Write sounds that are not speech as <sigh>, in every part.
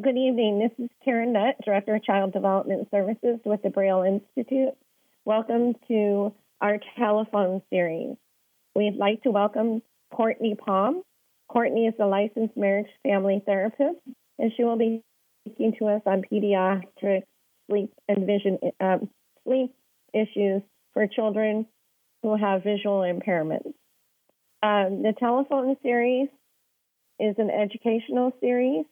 Good evening. This is Karen Nutt, Director of Child Development Services with the Braille Institute. Welcome to our telephone series. We'd like to welcome Courtney Palm. Courtney is a licensed marriage family therapist, and she will be speaking to us on pediatric sleep and vision um, sleep issues for children who have visual impairments. Um, the telephone series is an educational series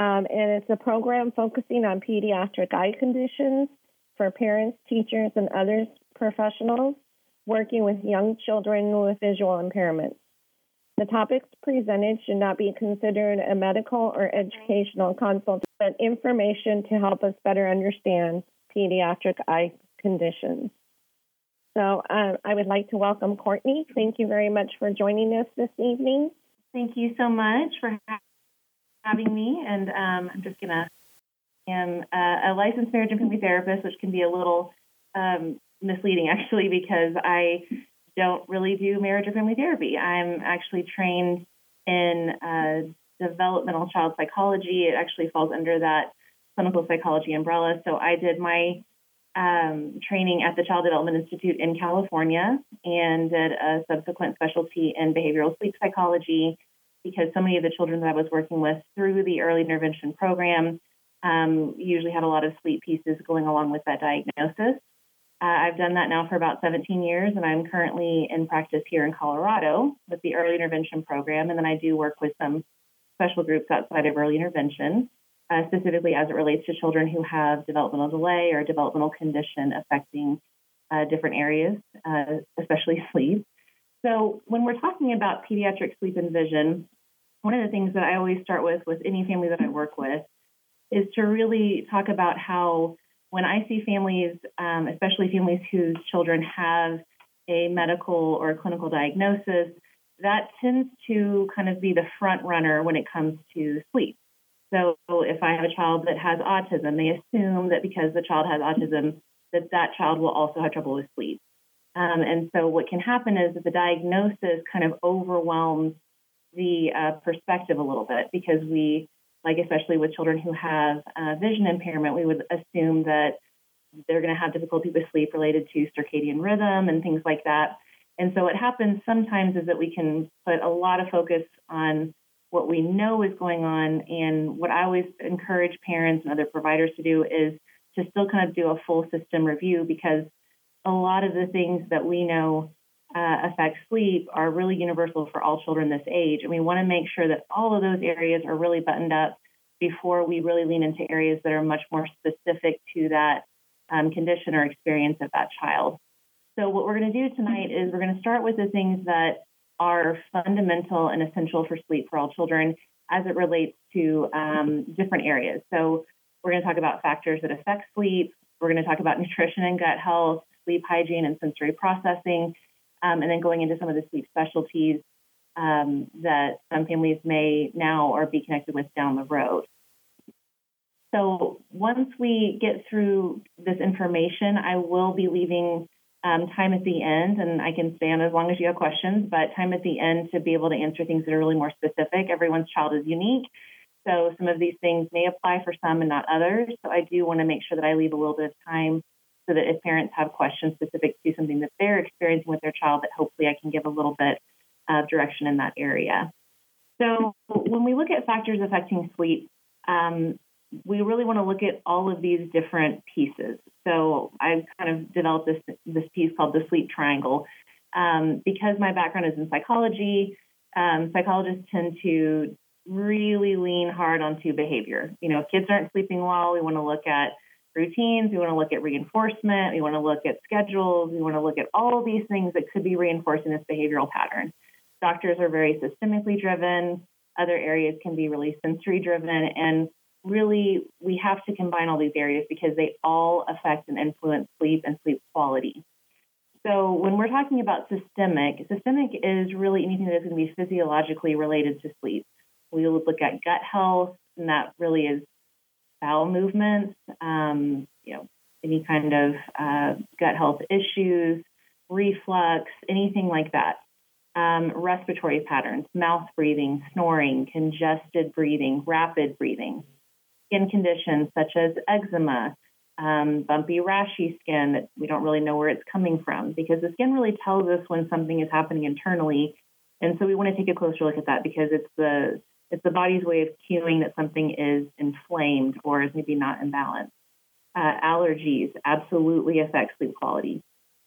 um, and it's a program focusing on pediatric eye conditions for parents, teachers, and other professionals working with young children with visual impairments. The topics presented should not be considered a medical or educational consult, but information to help us better understand pediatric eye conditions. So um, I would like to welcome Courtney. Thank you very much for joining us this evening. Thank you so much for having me. And um, I'm just going to, I am a, a, licensed marriage and family therapist, which can be a little um, misleading <laughs> actually because I don't really do marriage or family therapy. I'm actually trained in uh, developmental child psychology. It actually falls under that clinical psychology umbrella. So I did my um, training at the Child Development Institute in California and did a subsequent specialty in behavioral sleep psychology because so many of the children that I was working with through the early intervention program um, usually had a lot of sleep pieces going along with that diagnosis. Uh, I've done that now for about 17 years, and I'm currently in practice here in Colorado with the early intervention program. And then I do work with some special groups outside of early intervention, uh, specifically as it relates to children who have developmental delay or developmental condition affecting uh, different areas, uh, especially <laughs> sleep. So, when we're talking about pediatric sleep and vision, one of the things that I always start with with any family that I work with is to really talk about how when I see families, um, especially families whose children have a medical or clinical diagnosis, that tends to kind of be the front runner when it comes to sleep. So if I have a child that has autism, they assume that because the child has autism, that that child will also have trouble with sleep. Um, and so what can happen is that the diagnosis kind of overwhelms the uh, perspective a little bit because we, like especially with children who have uh, vision impairment, we would assume that they're going to have difficulty with sleep related to circadian rhythm and things like that. And so what happens sometimes is that we can put a lot of focus on what we know is going on. And what I always encourage parents and other providers to do is to still kind of do a full system review because a lot of the things that we know uh, affect sleep are really universal for all children this age. And we want to make sure that all of those areas are really buttoned up before we really lean into areas that are much more specific to that um, condition or experience of that child. So, what we're going to do tonight is we're going to start with the things that are fundamental and essential for sleep for all children as it relates to um, different areas. So, we're going to talk about factors that affect sleep. We're going to talk about nutrition and gut health, sleep hygiene and sensory processing, um, and then going into some of the sleep specialties um, that some families may now or be connected with down the road. So once we get through this information, I will be leaving um, time at the end, and I can stay on as long as you have questions, but time at the end to be able to answer things that are really more specific. Everyone's child is unique. So some of these things may apply for some and not others. So I do want to make sure that I leave a little bit of time so that if parents have questions specific to something that they're experiencing with their child, that hopefully I can give a little bit of direction in that area. So when we look at factors affecting sleep, um, we really want to look at all of these different pieces. So I've kind of developed this this piece called the sleep triangle. Um, because my background is in psychology, um, psychologists tend to really lean hard onto behavior. You know, if kids aren't sleeping well, we want to look at routines, we want to look at reinforcement, we want to look at schedules, we want to look at all these things that could be reinforcing this behavioral pattern. Doctors are very systemically driven, other areas can be really sensory driven, and really we have to combine all these areas because they all affect and influence sleep and sleep quality. So when we're talking about systemic, systemic is really anything that's going to be physiologically related to sleep. We look at gut health, and that really is bowel movements, um, you know, any kind of uh, gut health issues, reflux, anything like that. um, respiratory patterns, mouth breathing, snoring, congested breathing, rapid breathing, skin conditions such as eczema, um, bumpy, rashy skin that we don't really know where it's coming from because the skin really tells us when something is happening internally. And so we want to take a closer look at that because it's the it's the body's way of cueing that something is inflamed or is maybe not in balance. Uh, allergies absolutely affect sleep quality.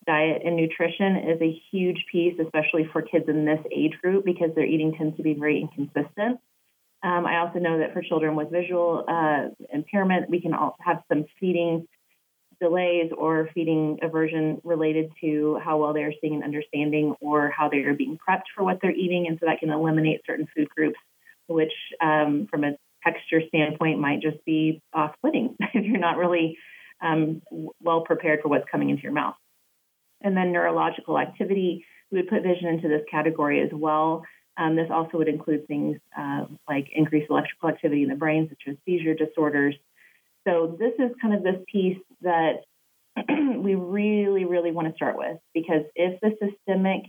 Diet and nutrition is a huge piece, especially for kids in this age group because their eating tends to be very inconsistent. Um, I also know that for children with visual uh, impairment, we can also have some feeding delays or feeding aversion related to how well they are seeing and understanding or how they are being prepped for what they're eating. And so that can eliminate certain food groups, which um, from a texture standpoint might just be off putting <laughs> if you're not really um, well prepared for what's coming into your mouth. And then neurological activity, we would put vision into this category as well. Um, this also would include things uh, like increased electrical activity in the brain, such as seizure disorders. So, this is kind of this piece that <clears throat> we really, really want to start with because if the systemic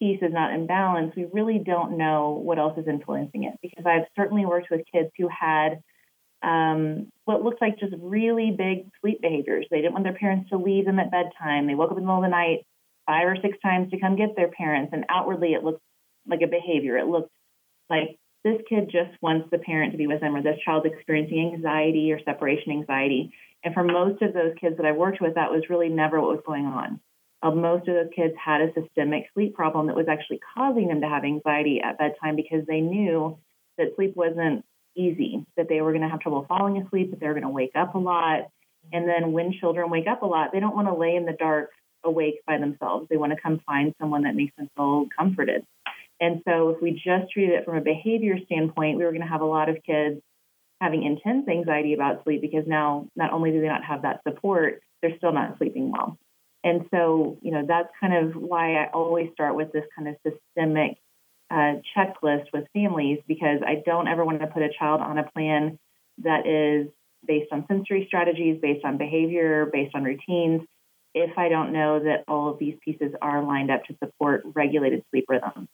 piece is not in balance, we really don't know what else is influencing it. Because I've certainly worked with kids who had um, what looked like just really big sleep behaviors. They didn't want their parents to leave them at bedtime. They woke up in the middle of the night five or six times to come get their parents, and outwardly it looked like a behavior. It looked like this kid just wants the parent to be with them, or this child's experiencing anxiety or separation anxiety. And for most of those kids that I worked with, that was really never what was going on. Uh, most of those kids had a systemic sleep problem that was actually causing them to have anxiety at bedtime because they knew that sleep wasn't easy, that they were going to have trouble falling asleep, that they were going to wake up a lot. And then when children wake up a lot, they don't want to lay in the dark awake by themselves. They want to come find someone that makes them feel comforted. And so if we just treated it from a behavior standpoint, we were going to have a lot of kids having intense anxiety about sleep because now not only do they not have that support, they're still not sleeping well. And so, you know, that's kind of why I always start with this kind of systemic uh, checklist with families because I don't ever want to put a child on a plan that is based on sensory strategies, based on behavior, based on routines, if I don't know that all of these pieces are lined up to support regulated sleep rhythms.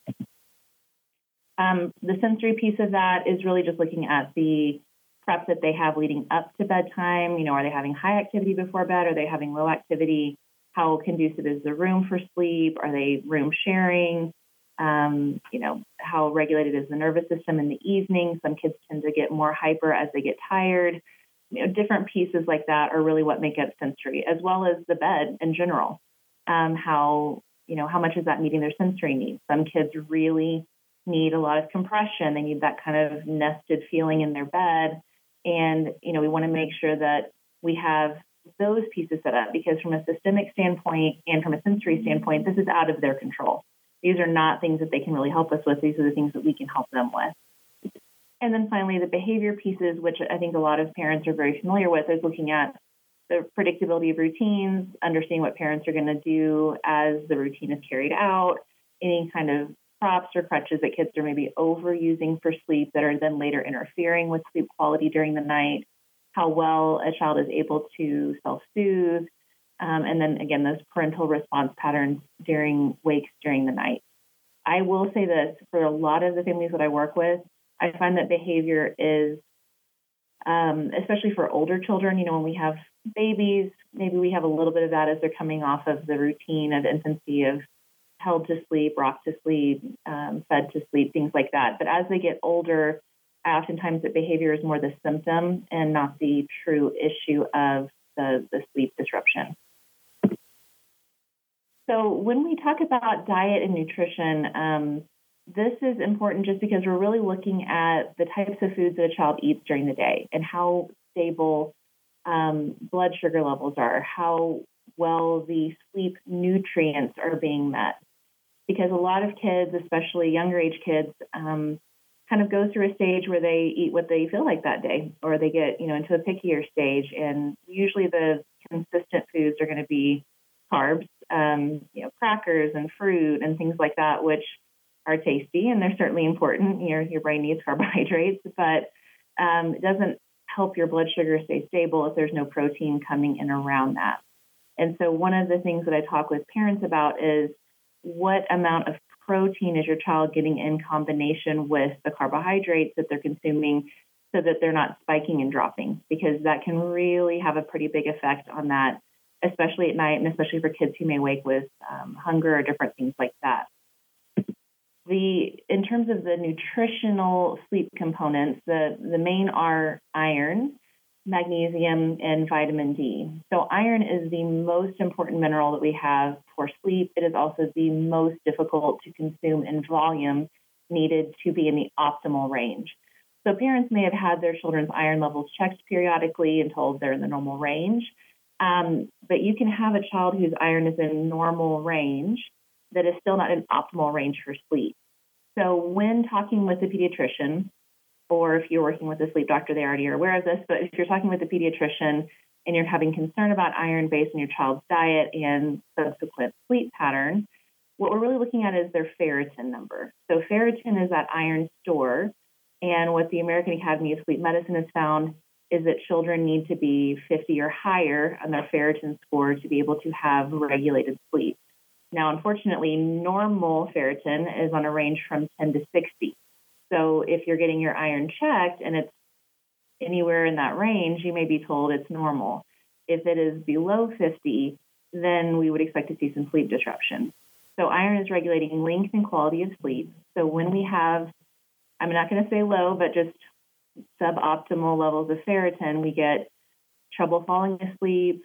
Um, the sensory piece of that is really just looking at the prep that they have leading up to bedtime. You know, are they having high activity before bed? Are they having low activity? How conducive is the room for sleep? Are they room sharing? Um, you know, how regulated is the nervous system in the evening? Some kids tend to get more hyper as they get tired. You know, different pieces like that are really what make up sensory, as well as the bed in general. Um, how you know how much is that meeting their sensory needs? Some kids really need a lot of compression. They need that kind of nested feeling in their bed. And, you know, we want to make sure that we have those pieces set up because from a systemic standpoint and from a sensory standpoint, this is out of their control. These are not things that they can really help us with. These are the things that we can help them with. And then finally, the behavior pieces, which I think a lot of parents are very familiar with, is looking at the predictability of routines, understanding what parents are going to do as the routine is carried out, any kind of props or crutches that kids are maybe overusing for sleep that are then later interfering with sleep quality during the night, how well a child is able to self soothe, um, and then again, those parental response patterns during wakes during the night. I will say this for a lot of the families that I work with, I find that behavior is, um, especially for older children, you know, when we have babies, maybe we have a little bit of that as they're coming off of the routine of infancy of held to sleep, rocked to sleep, um, fed to sleep, things like that. But as they get older, oftentimes that behavior is more the symptom and not the true issue of the, the sleep disruption. So when we talk about diet and nutrition, um, this is important just because we're really looking at the types of foods that a child eats during the day and how stable um, blood sugar levels are, how well the sleep nutrients are being met because a lot of kids, especially younger age kids, um, kind of go through a stage where they eat what they feel like that day, or they get you know into a pickier stage. And usually the consistent foods are going to be carbs, um, you know, crackers and fruit and things like that, which are tasty and they're certainly important. Your your brain needs <laughs> carbohydrates, but um, it doesn't help your blood sugar stay stable if there's no protein coming in around that. And so one of the things that I talk with parents about is what amount of protein is your child getting in combination with the carbohydrates that they're consuming so that they're not spiking and dropping? Because that can really have a pretty big effect on that, especially at night and especially for kids who may wake with um, hunger or different things like that. The in terms of the nutritional sleep components, the, the main are iron, magnesium, and vitamin D. So, iron is the most important mineral that we have for sleep. It is also the most difficult to consume in volume needed to be in the optimal range. So, parents may have had their children's iron levels checked periodically and told they're in the normal range. Um, but you can have a child whose iron is in normal range that is still not in optimal range for sleep. So, when talking with a pediatrician, or if you're working with a sleep doctor, they already are aware of this. But if you're talking with a pediatrician and you're having concern about iron based on your child's diet and subsequent sleep pattern, what we're really looking at is their ferritin number. So, ferritin is that iron store. And what the American Academy of Sleep Medicine has found is that children need to be 50 or higher on their ferritin score to be able to have regulated sleep. Now, unfortunately, normal ferritin is on a range from 10 to 60. So if you're getting your iron checked and it's anywhere in that range, you may be told it's normal. If it is below 50, then we would expect to see some sleep disruption. So iron is regulating length and quality of sleep. So when we have, I'm not going to say low, but just suboptimal levels of ferritin, we get trouble falling asleep,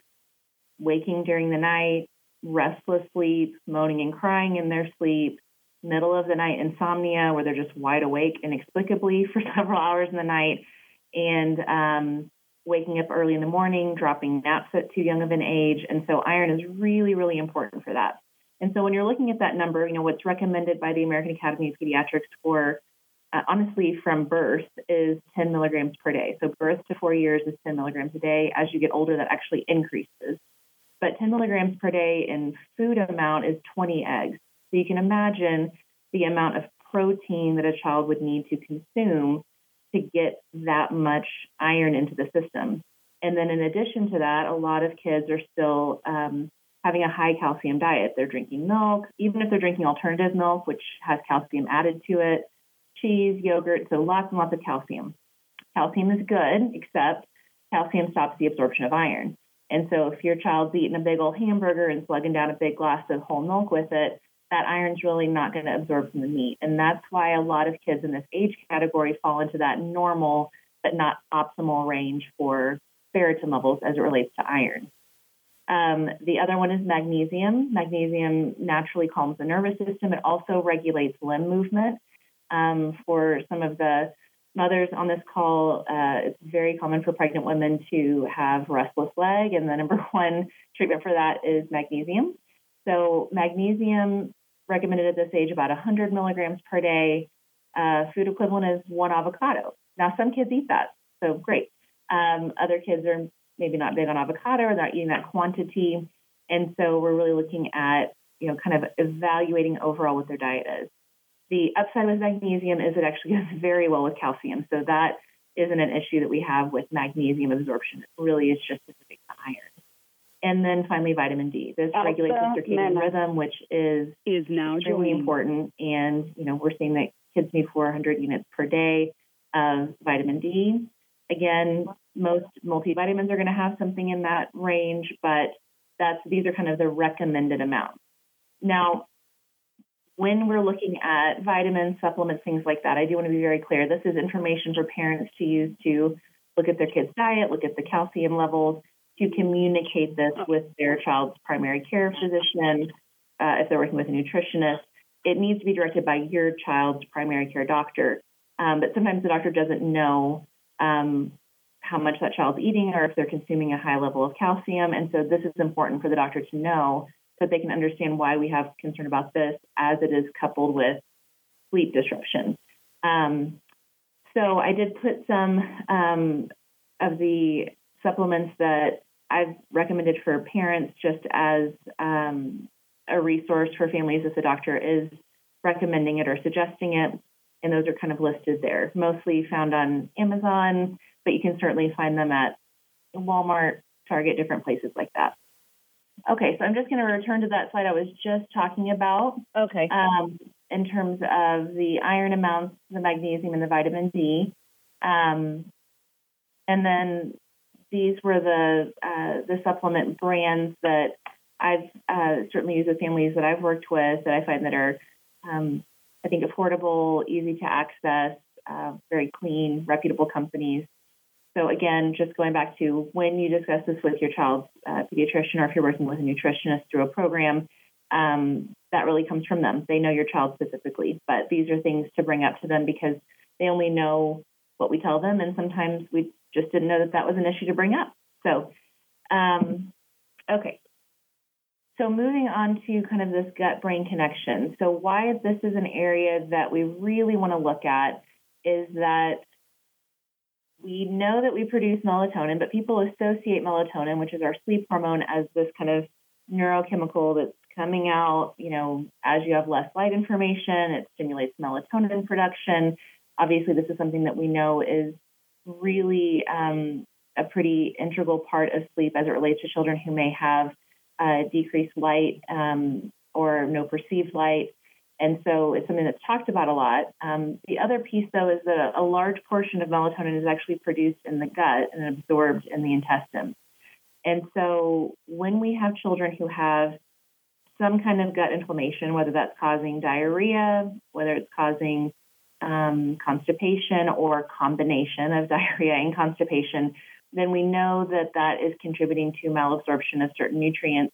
waking during the night, restless sleep, moaning and crying in their sleep, middle of the night insomnia where they're just wide awake inexplicably <laughs> for several hours in the night, and um, waking up early in the morning, dropping naps at too young of an age. And so iron is really, really important for that. And so when you're looking at that number, you know, what's recommended by the American Academy of Pediatrics for uh, honestly from birth is 10 milligrams per day. So birth to four years is 10 milligrams a day. As you get older, that actually increases. But 10 milligrams per day in food amount is 20 eggs. So you can imagine the amount of protein that a child would need to consume to get that much iron into the system. And then in addition to that, a lot of kids are still um, having a high calcium diet. They're drinking milk, even if they're drinking alternative milk, which has calcium added to it, cheese, yogurt, so lots and lots of calcium. Calcium is good, except calcium stops the absorption of iron. And so if your child's eating a big old hamburger and slugging down a big glass of whole milk with it, that iron's really not going to absorb from the meat. And that's why a lot of kids in this age category fall into that normal but not optimal range for ferritin levels as it relates to iron. Um, the other one is magnesium. Magnesium naturally calms the nervous system. It also regulates limb movement. Um, for some of the mothers on this call, uh, it's very common for pregnant women to have restless leg, and the number <laughs> one treatment for that is magnesium. So, magnesium recommended at this age about 100 milligrams per day. Uh, food equivalent is one avocado. Now, some kids eat that, so great. Um, other kids are maybe not big on avocado or not eating that quantity, and so we're really looking at you know kind of evaluating overall what their diet is. The upside with magnesium is it actually <laughs> goes very well with calcium. So that isn't an issue that we have with magnesium absorption. It really is just specific to iron. And then finally, vitamin D. This Alpha regulates the circadian rhythm, which is is now extremely joining. important. And you know, we're seeing that kids need 400 units per day of vitamin D. Again, most multivitamins are going to have something in that range, but that's these are kind of the recommended amounts. Now, when we're looking at vitamins, supplements, things like that, I do want to be very clear. This is information for parents to use to look at their kids' diet, look at the calcium levels, to communicate this with their child's primary care physician, uh, if they're working with a nutritionist. It needs to be directed by your child's primary care doctor. Um, but sometimes the doctor doesn't know um, how much that child's eating or if they're consuming a high level of calcium. And so this is important for the doctor to know so that they can understand why we have concern about this as it is coupled with sleep disruption. Um, so I did put some um, of the supplements that I've recommended for parents just as um, a resource for families if the doctor is recommending it or suggesting it. And those are kind of listed there, mostly found on Amazon, but you can certainly find them at Walmart, Target, different places like that. Okay, so I'm just going to return to that slide I was just talking about. Okay. Um, in terms of the iron amounts, the magnesium, and the vitamin D. Um, and then these were the uh, the supplement brands that I've uh, certainly used with families that I've worked with that I find that are, um, I think, affordable, easy to access, uh, very clean, reputable companies. So again, just going back to when you discuss this with your child's uh, pediatrician or if you're working with a nutritionist through a program, um, that really comes from them. They know your child specifically, but these are things to bring up to them because they only know what we tell them, and sometimes we just didn't know that that was an issue to bring up. So, um, okay. So moving on to kind of this gut-brain connection. So why this is an area that we really want to look at is that we know that we produce melatonin, but people associate melatonin, which is our sleep hormone, as this kind of neurochemical that's coming out, you know, as you have less light information. It stimulates melatonin production. Obviously, this is something that we know is really um, a pretty integral part of sleep as it relates to children who may have uh, decreased light um, or no perceived light. And so it's something that's talked about a lot. Um, the other piece, though, is that a, a, large portion of melatonin is actually produced in the gut and absorbed in the intestine. And so when we have children who have some kind of gut inflammation, whether that's causing diarrhea, whether it's causing um, constipation or combination of <laughs> diarrhea and constipation, then we know that that is contributing to malabsorption of certain nutrients.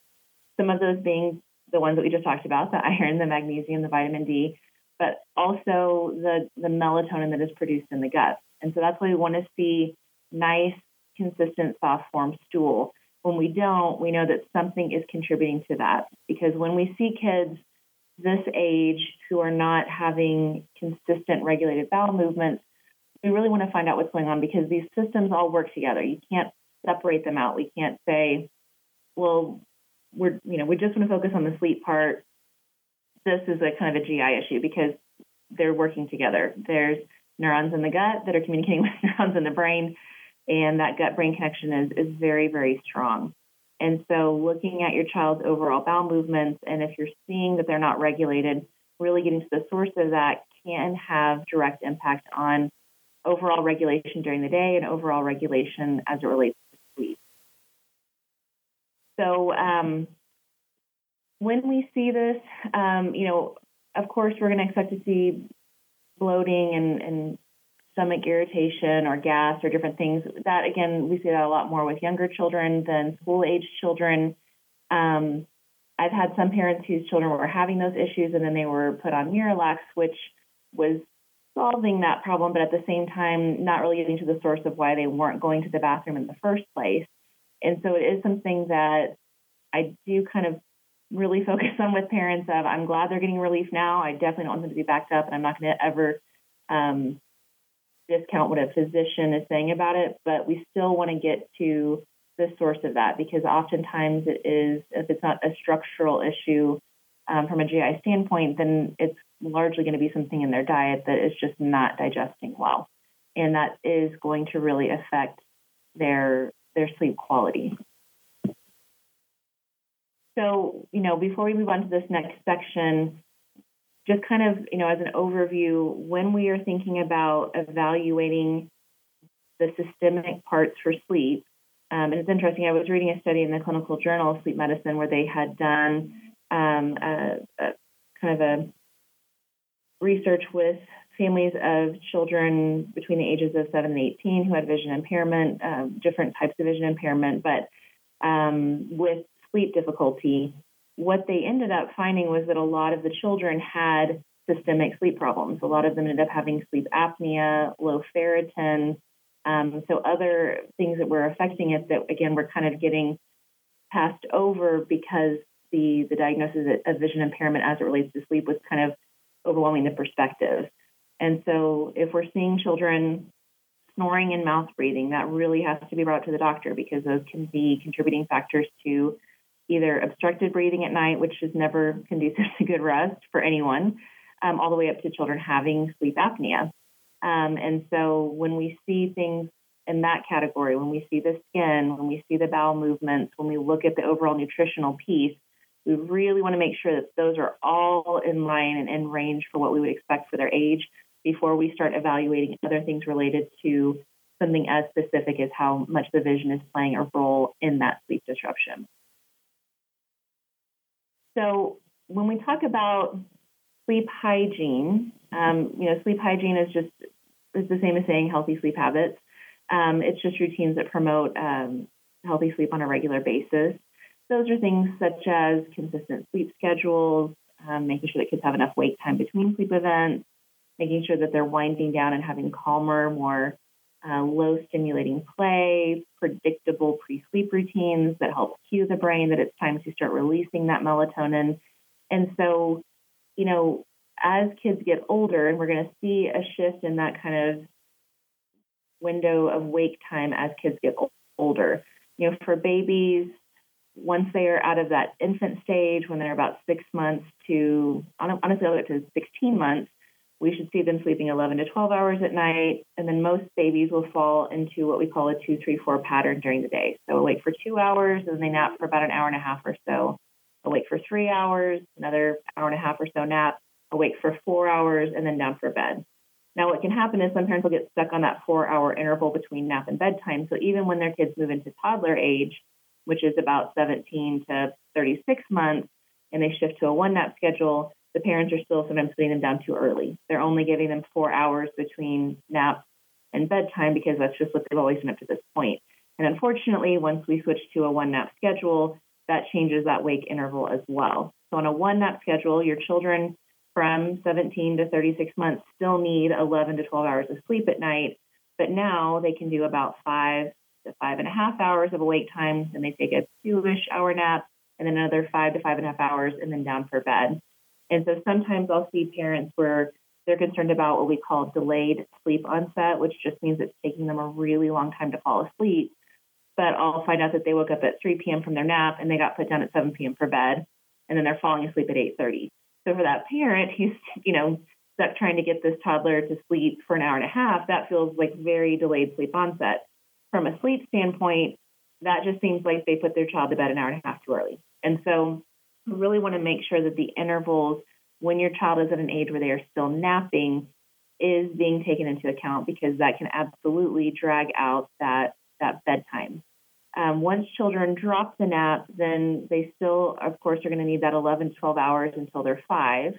Some of those being the ones that we just talked about, the iron, the magnesium, the vitamin D, but also the, the melatonin that is produced in the gut. And so that's why we want to see nice, consistent, soft form stool. When we don't, we know that something is contributing to that. Because when we see kids this age who are not having consistent regulated bowel movements, we really want to find out what's going on because these systems all work together. You can't separate them out. We can't say, well, we're you know we just want to focus on the sleep part. This is a kind of a GI issue because they're working together. There's neurons in the gut that are communicating <laughs> with neurons in the brain, and that gut brain connection is is very very strong. And so, looking at your child's overall bowel movements, and if you're seeing that they're not regulated, really getting to the source of that can have direct impact on overall regulation during the day and overall regulation as it relates to sleep. So um, when we see this, um, you know, of course, we're going to expect to see bloating and, and stomach irritation or gas or different things. That again, we see that a lot more with younger children than school-age children. Um, I've had some parents whose children were having those issues, and then they were put on Miralax, which was solving that problem, but at the same time, not really getting to the source of why they weren't going to the bathroom in the first place. And so it is something that I do kind of really focus on with parents of I'm glad they're getting relief now. I definitely don't want them to be backed up and I'm not going to ever um, discount what a physician is saying about it, but we still want to get to the source of that because oftentimes it is, if it's not a structural issue um, from a GI standpoint, then it's largely going to be something in their diet that is just not digesting well. And that is going to really affect their their sleep quality. So, you know, before we move on to this next section, just kind of, you know, as an overview, when we are thinking about evaluating the systemic parts for sleep, um, and it's interesting, I was reading a study in the Clinical Journal of Sleep Medicine where they had done um, a, a kind of a research with families of children between the ages of 7 and 18 who had vision impairment, uh, different types of vision impairment, but um, with sleep difficulty, what they ended up finding was that a lot of the children had systemic sleep problems. A lot of them ended up having sleep apnea, low ferritin, um, so other things that were affecting it that again were kind of getting passed over because the the diagnosis of vision impairment as it relates to sleep was kind of overwhelming the perspective. And so if we're seeing children snoring and mouth breathing, that really has to be brought to the doctor because those can be contributing factors to either obstructed breathing at night, which is never conducive to good rest for anyone, um, all the way up to children having sleep apnea. Um, and so when we see things in that category, when we see the skin, when we see the bowel movements, when we look at the overall nutritional piece, We really want to make sure that those are all in line and in range for what we would expect for their age before we start evaluating other things related to something as specific as how much the vision is playing a role in that sleep disruption. So when we talk about sleep hygiene, um, you know, sleep hygiene is just is the same as saying healthy sleep habits. Um, it's just routines that promote um, healthy sleep on a regular basis. Those are things such as consistent sleep schedules, um, making sure that kids have enough wake time between sleep events, making sure that they're winding down and having calmer, more uh, low stimulating play, predictable pre sleep routines that help cue the brain that it's time to start releasing that melatonin. And so, you know, as kids get older, and we're going to see a shift in that kind of window of wake time as kids get older. You know, for babies, once they are out of that infant stage, when they're about six months to honestly all the way up to 16 months, we should see them sleeping 11 to 12 hours at night. And then most babies will fall into what we call a two, three, four pattern during the day. So awake for two hours, and then they nap for about an hour and a half or so. Awake for three hours, another hour and a half or so nap. Awake for four hours, and then down for bed. Now, what can happen is some parents will get stuck on that four hour interval between nap and bedtime. So even when their kids move into toddler age, which is about 17 to 36 months, and they shift to a one nap schedule, the parents are still sometimes putting them down too early. They're only giving them four hours between nap and bedtime because that's just what they've always done up to this point. And unfortunately, once we switch to a one nap schedule, that changes that wake interval as well. So on a one nap schedule, your children from 17 to 36 months still need 11 to 12 hours of sleep at night, but now they can do about five to five and a half hours of awake time, and they take a two-ish hour nap, and then another five to five and a half hours, and then down for bed. And so sometimes I'll see parents where they're concerned about what we call delayed sleep onset, which just means it's taking them a really long time to fall asleep. But I'll find out that they woke up at 3 p.m. from their nap and they got put down at 7 p.m. for bed, and then they're falling asleep at 8:30. So for that parent who's you know stuck trying to get this toddler to sleep for an hour and a half, that feels like very delayed sleep onset. From a sleep standpoint, that just seems like they put their child to bed an hour and a half too early. And so really want to make sure that the intervals when your child is at an age where they are still napping is being taken into account because that can absolutely drag out that that bedtime. Um, once children drop the nap, then they still, of course, are going to need that 11 12 hours until they're five.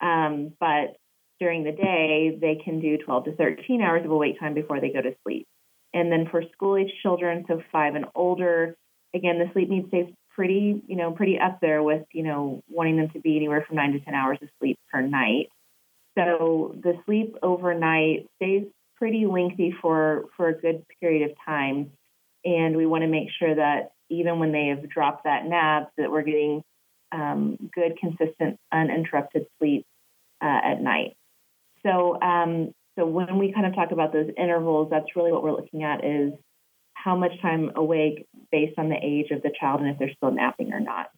Um, but during the day, they can do 12 to 13 hours of awake time before they go to sleep. And then for school age children, so five and older, again, the sleep needs stays pretty, you know, pretty up there with, you know, wanting them to be anywhere from nine to 10 hours of sleep per night. So the sleep overnight stays pretty lengthy for, for a good period of time. And we want to make sure that even when they have dropped that nap, that we're getting um, good, consistent, uninterrupted sleep uh, at night. So, um, so when we kind of talk about those intervals, that's really what we're looking at is how much time awake based on the age of the child and if they're still napping or not.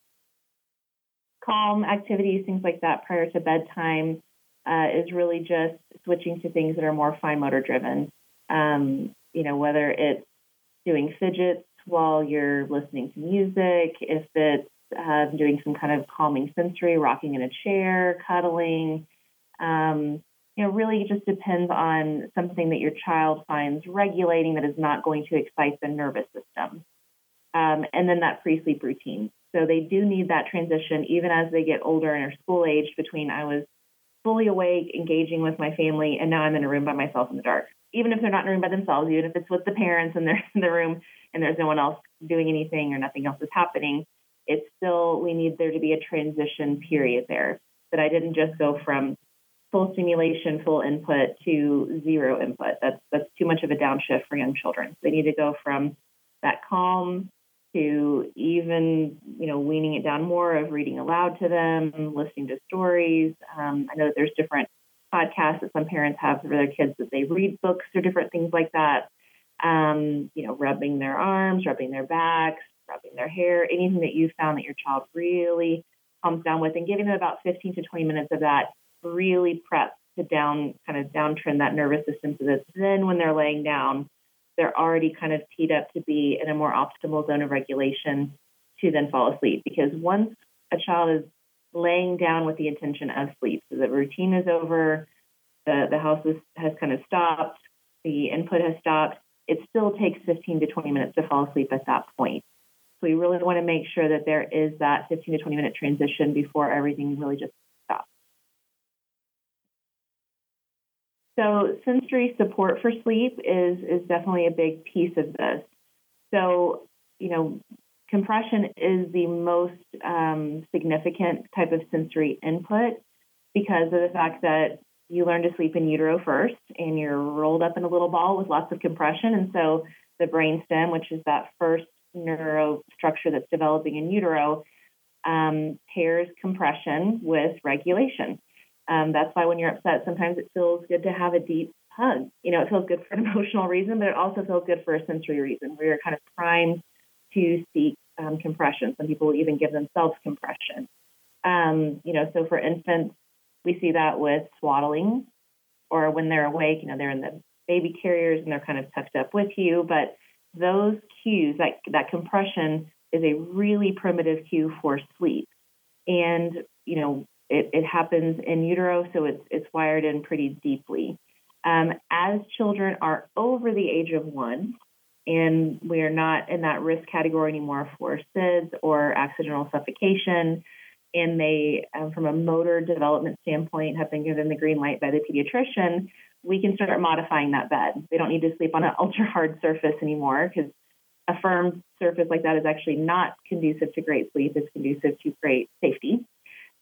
Calm activities, things like that prior to bedtime, uh, is really just switching to things that are more fine motor driven. Um, you know, whether it's doing fidgets while you're listening to music, if it's uh, doing some kind of calming sensory, rocking in a chair, cuddling, um, you know, really just depends on something that your child finds regulating that is not going to excite the nervous system. Um, and then that pre sleep routine. So they do need that transition even as they get older and are school aged between I was fully awake, engaging with my family, and now I'm in a room by myself in the dark. Even if they're not in a room by themselves, even if it's with the parents and they're <laughs> in the room and there's no one else doing anything or nothing else is happening, it's still, we need there to be a transition period there. That I didn't just go from full stimulation, full input to zero input. That's that's too much of a downshift for young children. They need to go from that calm to even you know weaning it down more of reading aloud to them, listening to stories. Um, I know that there's different podcasts that some parents have for their kids that they read books or different things like that. Um, you know, rubbing their arms, rubbing their backs, rubbing their hair, anything that you found that your child really calms down with, and giving them about 15 to 20 minutes of that really prep to down kind of downtrend that nervous system so that then when they're laying down, they're already kind of teed up to be in a more optimal zone of regulation to then fall asleep. Because once a child is laying down with the intention of sleep. So the routine is over, the, the house is, has kind of stopped, the input has stopped. It still takes 15 to 20 minutes to fall asleep at that point. So we really want to make sure that there is that 15 to 20 minute transition before everything really just stops. So sensory support for sleep is is definitely a big piece of this. So you know, compression is the most um, significant type of sensory input because of the fact that you learn to sleep in utero first and you're rolled up in a little ball with lots of compression. And so the brainstem, which is that first neuro structure that's developing in utero, um, pairs compression with regulation. Um, that's why when you're upset, sometimes it feels good to have a deep hug. You know, it feels good for an <laughs> emotional reason, but it also feels good for a sensory reason where you're kind of primed to seek um, compression. Some people will even give themselves compression. Um, you know, so for infants, we see that with swaddling or when they're awake, you know, they're in the baby carriers and they're kind of tucked up with you. But those cues, that, that compression is a really primitive cue for sleep. And, you know, it, it happens in utero, so it's, it's wired in pretty deeply. Um, as children are over the age of one, and we are not in that risk category anymore for SIDS or accidental suffocation. And they, um, from a motor development standpoint, have been given the green light by the pediatrician. We can start modifying that bed. They don't need to sleep on an <laughs> ultra hard surface anymore because a firm surface like that is actually not conducive to great sleep. It's conducive to great safety.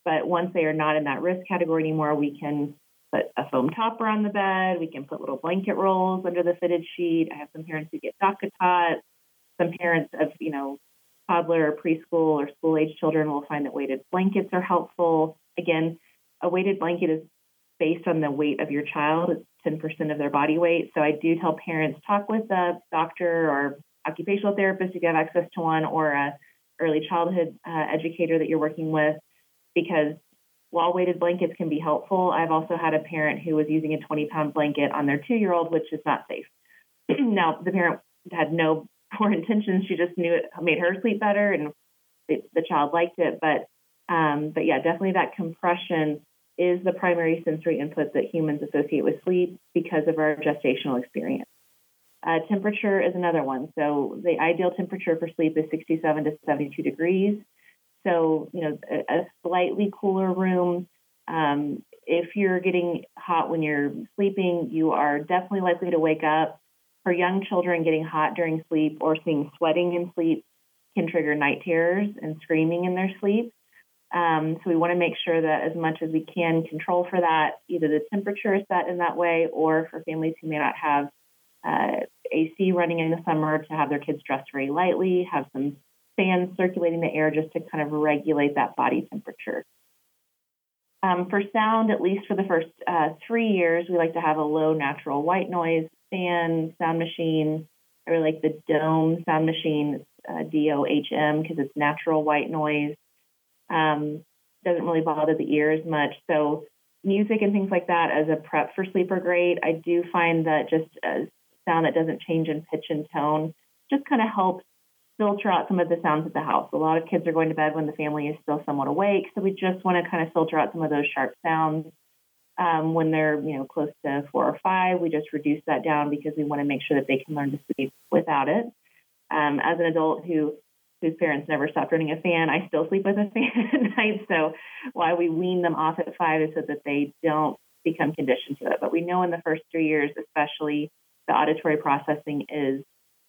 But once they are not in that risk category anymore, we can put a foam topper on the bed. We can put little blanket rolls under the fitted sheet. I have some parents who get DockATot. Some parents of, you know, toddler or preschool or school age children will find that weighted blankets are helpful. Again, a weighted blanket is based on the weight of your child. It's 10% of their body weight. So I do tell parents talk with a doctor or occupational therapist if you have access to one or a early childhood uh, educator that you're working with because while weighted blankets can be helpful, I've also had a parent who was using a 20 pound blanket on their two year old, which is not safe. <clears throat> now, the parent had no <laughs> poor intentions. She just knew it made her sleep better and it, the child liked it. But, um, but yeah, definitely that compression is the primary sensory input that humans associate with sleep because of our gestational experience. Uh, temperature is another one. So the ideal temperature for sleep is 67 to 72 degrees. So, you know, a, a slightly cooler room. Um, if you're getting hot when you're sleeping, you are definitely likely to wake up. For young children, getting hot during sleep or seeing sweating in sleep can trigger night terrors and screaming in their sleep. Um, so we want to make sure that as much as we can control for that, either the temperature is set in that way, or for families who may not have uh, AC running in the summer, to have their kids dressed very lightly, have some fans circulating the air just to kind of regulate that body temperature. Um, for sound, at least for the first uh, three years, we like to have a low natural white noise fan sound machine. I really like the Dohm sound machine, uh, D O H M, because it's natural white noise. Um, doesn't really bother the ear as much. So music and things like that as a prep for sleep are great. I do find that just a sound that doesn't change in pitch and tone just kind of helps filter out some of the sounds at the house. A lot of kids are going to bed when the family is still somewhat awake, so we just want to kind of filter out some of those sharp sounds. Um, when they're you know close to four or five, we just reduce that down because we want to make sure that they can learn to sleep without it. Um, as an adult who whose parents never stopped running a fan, I still sleep with a <laughs> fan at night. So why we wean them off at five is so that they don't become conditioned to it. But we know in the first three years, especially, the auditory processing is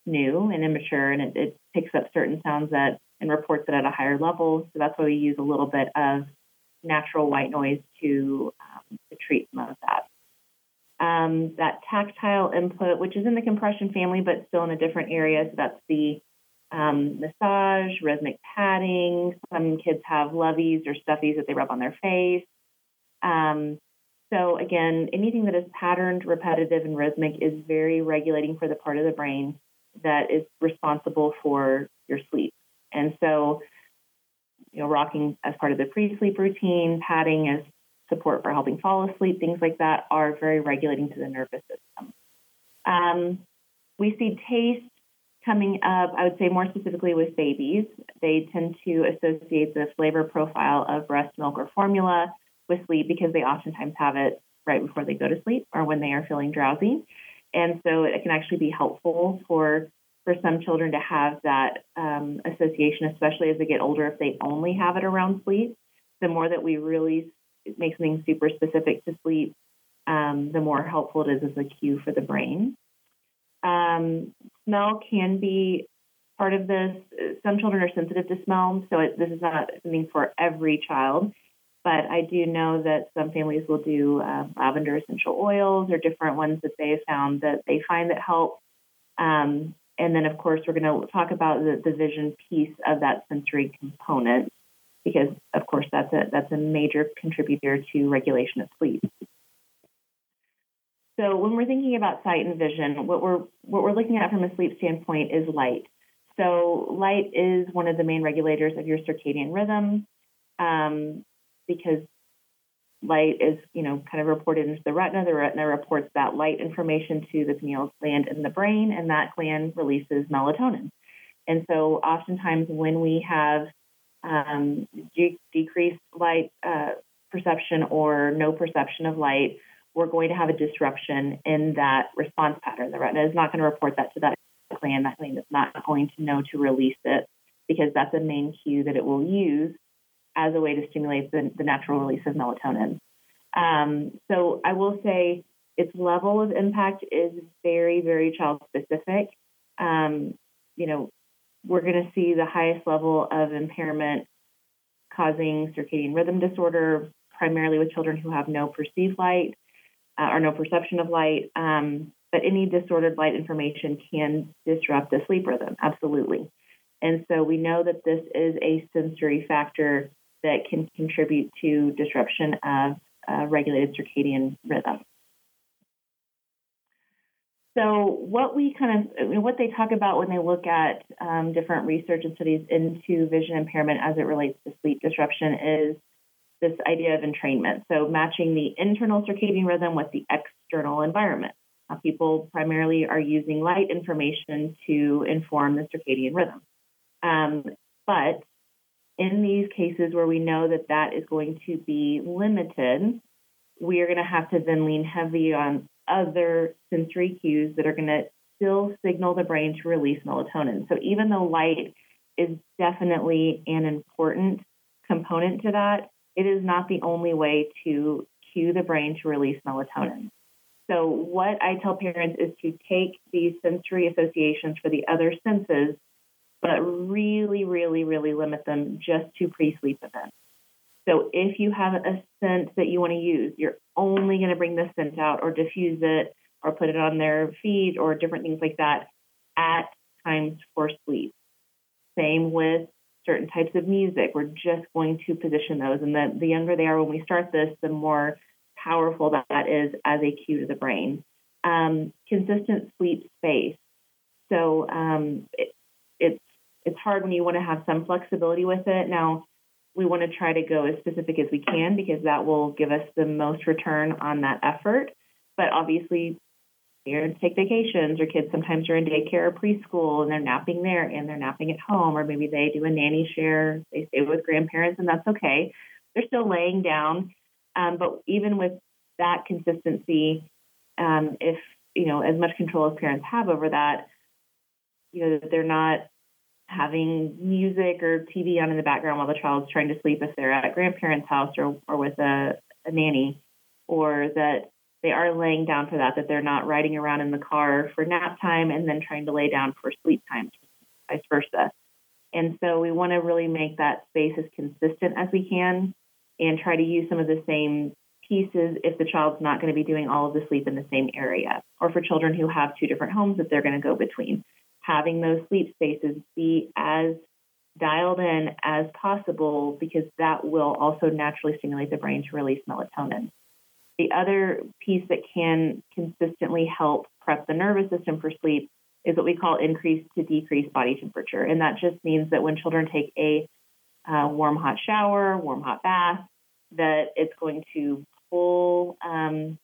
new and immature, and it, it picks up certain sounds that and reports it at a higher level. So that's why we use a little bit of natural white noise to, um, to treat some of that. Um, that tactile input, which is in the compression family, but still in a different area. So that's the um, massage, rhythmic patting. Some kids have loveys or stuffies that they rub on their face. Um, so again, anything that is patterned, repetitive, and rhythmic is very regulating for the part of the brain that is responsible for your sleep. And so, you know, rocking as part of the pre-sleep routine, patting as support for helping fall asleep, things like that are very regulating to the nervous system. Um, we see taste coming up, I would say more specifically with babies, they tend to associate the flavor profile of breast milk or formula with sleep because they oftentimes have it right before they go to sleep or when they are feeling drowsy. And so it can actually be helpful for for some children to have that um, association, especially as they get older, if they only have it around sleep. The more that we really make something super specific to sleep, um, the more helpful it is as a cue for the brain. Um, smell can be part of this. Some children are sensitive to smell, so it, this is not something for every child. But I do know that some families will do uh, lavender essential oils or different ones that they found that they find that help. Um, and then, of course, we're going to talk about the, the vision piece of that sensory component because, of course, that's a that's a major contributor to regulation of sleep. So when we're thinking about sight and vision, what we're what we're looking at from a sleep standpoint is light. So light is one of the main regulators of your circadian rhythm. Um, because light is, you know, kind of reported into the retina. The retina reports that light information to the pineal gland in the brain, and that gland releases melatonin. And so, oftentimes, when we have um, de- decreased light uh, perception or no perception of light, we're going to have a disruption in that response pattern. The retina is not going to report that to that gland. That gland is not going to know to release it because that's a main cue that it will use as a way to stimulate the, the natural release of melatonin. Um, so I will say its level of impact is very, very child specific. Um, you know, we're going to see the highest level of impairment causing circadian rhythm disorder, primarily with children who have no perceived light uh, or no perception of light. Um, but any disordered light information can disrupt the sleep rhythm, absolutely. And so we know that this is a sensory factor that can contribute to disruption of uh, regulated circadian rhythm. So, what we kind of what they talk about when they look at um, different research and studies into vision impairment as it relates to sleep disruption is this idea of entrainment. So, matching the internal circadian rhythm with the external environment. Now, people primarily are using light information to inform the circadian rhythm. Um, but in these cases where we know that that is going to be limited, we are going to have to then lean heavy on other sensory cues that are going to still signal the brain to release melatonin. So even though light is definitely an important component to that, it is not the only way to cue the brain to release melatonin. So what I tell parents is to take these sensory associations for the other senses but really, really, really limit them just to pre sleep events. So if you have a scent that you want to use, you're only going to bring the scent out or diffuse it or put it on their feet or different things like that at times for sleep. Same with certain types of music. We're just going to position those. And the, the younger they are when we start this, the more powerful that, that is as a cue to the brain. Um, consistent sleep space. So um, it, it's it's hard when you want to have some flexibility with it. Now, we want to try to go as specific as we can because that will give us the most return on that effort. But obviously, you take vacations, or kids sometimes are in daycare or preschool and they're napping there and they're napping at home, or maybe they do a nanny share, they stay with grandparents, and that's okay. They're still laying down. Um, but even with that consistency, um, if you know as much control as parents have over that, you know they're not having music or TV on in the background while the child's trying to sleep if they're at a grandparent's house or, or with a, a nanny, or that they are laying down for that, that they're not riding around in the car for nap time and then trying to lay down for sleep time, vice versa. And so we want to really make that space as consistent as we can and try to use some of the same pieces if the child's not going to be doing all of the sleep in the same area, or for children who have two different homes that they're going to go between having those sleep spaces be as dialed in as possible because that will also naturally stimulate the brain to release melatonin. The other piece that can consistently help prep the nervous system for sleep is what we call increase to decrease body temperature. And that just means that when children take a uh, warm hot shower, warm hot bath, that it's going to pull um,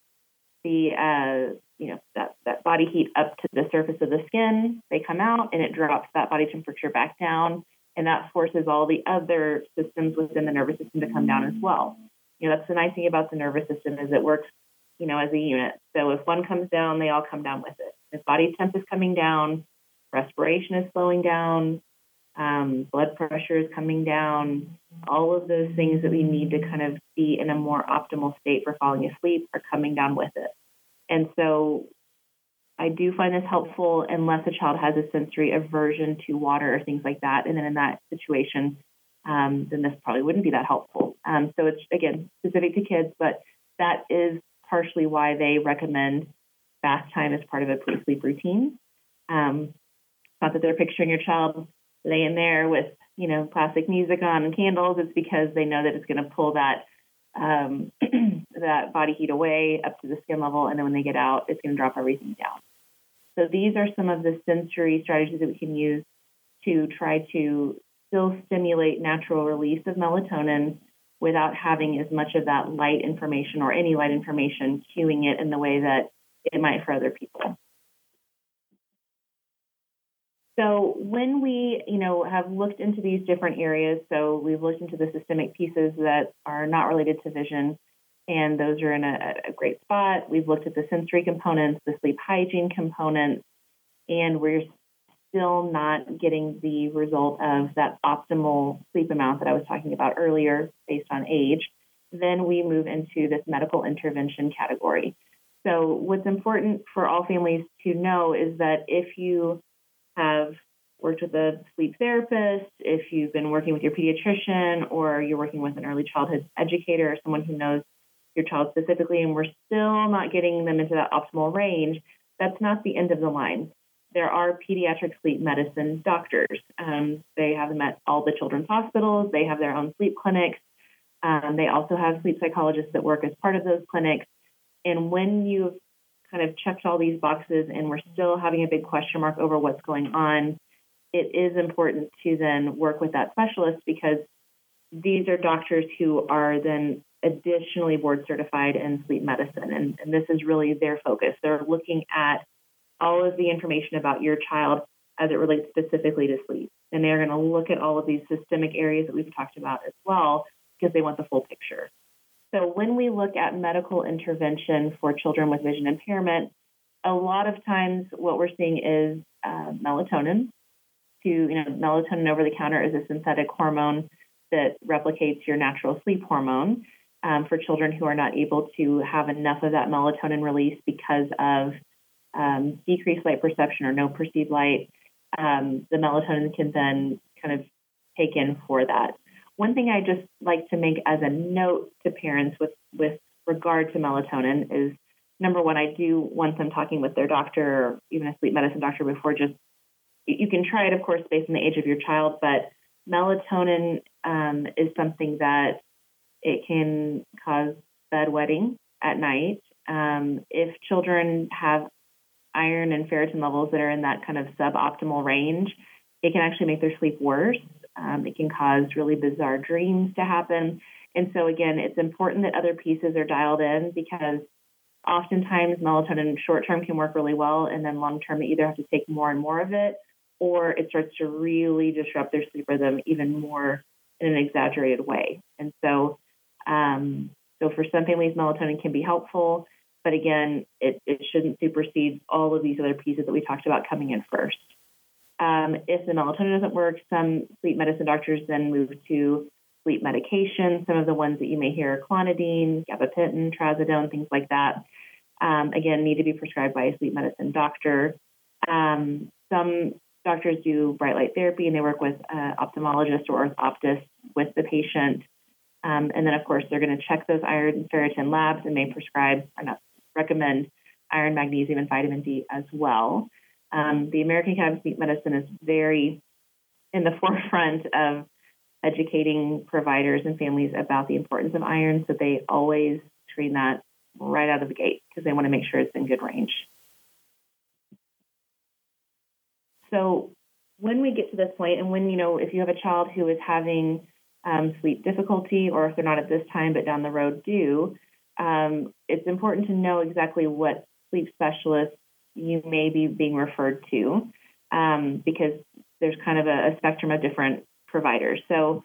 the uh, you know, that, that body heat up to the surface of the skin. They come out and it drops that body temperature back down. And that forces all the other systems within the nervous system to come down as well. You know, that's the nice thing about the nervous system is it works, you know, as a unit. So if one comes down, they all come down with it. If body temp is coming down, respiration is slowing down, um, blood pressure is coming down, all of those things that we need to kind of be in a more optimal state for falling asleep are coming down with it. And so I do find this helpful unless a child has a sensory aversion to water or things like that. And then in that situation, um, then this probably wouldn't be that helpful. Um, so it's, again, specific to kids, but that is partially why they recommend bath time as part of a pre sleep routine. Um, not that they're picturing your child laying there with, you know, classic music on and candles. It's because they know that it's going to pull that um, <clears throat> that body heat away up to the skin level, and then when they get out, it's going to drop everything down. So these are some of the sensory strategies that we can use to try to still stimulate natural release of melatonin without having as much of that light information or any light information cueing it in the way that it might for other people. So when we, you know, have looked into these different areas, so we've looked into the systemic pieces that are not related to vision, and those are in a, a great spot. We've looked at the sensory components, the sleep hygiene components, and we're still not getting the result of that optimal sleep amount that I was talking about earlier based on age. Then we move into this medical intervention category. So, what's important for all families to know is that if you have worked with a sleep therapist, if you've been working with your pediatrician, or you're working with an early childhood educator or someone who knows your child specifically, and we're still not getting them into that optimal range, that's not the end of the line. There are pediatric sleep medicine doctors. Um, they have them at all the children's hospitals. They have their own sleep clinics. Um, they also have sleep psychologists that work as part of those clinics. And when you've kind of checked all these boxes and we're still having a big question mark over what's going on, it is important to then work with that specialist because these are doctors who are then additionally board certified in sleep medicine. And, and, this is really their focus. They're looking at all of the information about your child as it relates specifically to sleep. And they're going to look at all of these systemic areas that we've talked about as well because they want the full picture. So when we look at medical intervention for children with vision impairment, a lot of times what we're seeing is uh, melatonin. To you know, melatonin over the counter is a synthetic hormone that replicates your natural sleep hormone. Um, for children who are not able to have enough of that melatonin release because of um, decreased light perception or no perceived light, um, the melatonin can then kind of take in for that. One thing I just like to make as a note to parents with, with regard to melatonin is number one, I do want them talking with their doctor or even a sleep medicine doctor before just, you can try it, of course, based on the age of your child, but melatonin um, is something that it can cause bedwetting at night. Um, if children have iron and ferritin levels that are in that kind of suboptimal range, it can actually make their sleep worse. Um, it can cause really bizarre dreams to happen. And so, again, it's important that other pieces are dialed in because oftentimes melatonin short term can work really well, and then long term, they either have to take more and more of it, or it starts to really disrupt their sleep rhythm even more in an exaggerated way. And so, um, so for some families, melatonin can be helpful, but again, it, it shouldn't supersede all of these other pieces that we talked about coming in first. Um, if the melatonin doesn't work, some sleep medicine doctors then move to sleep medication. Some of the ones that you may hear are clonidine, gabapentin, trazodone, things like that. Um, again, need to be prescribed by a sleep medicine doctor. Um, some doctors do bright light therapy and they work with an ophthalmologist or orthoptist with the patient. Um, and then, of course, they're going to check those iron and ferritin labs and may prescribe or not recommend iron, magnesium, and vitamin D as well. Um, the American Academy of Sleep Medicine is very in the <laughs> forefront of educating providers and families about the importance of iron, so they always screen that right out of the gate because they want to make sure it's in good range. So when we get to this point, and when you know if you have a child who is having um, sleep difficulty, or if they're not at this time but down the road do, um, it's important to know exactly what sleep specialist you may be being referred to um, because there's kind of a, a, spectrum of different providers. So,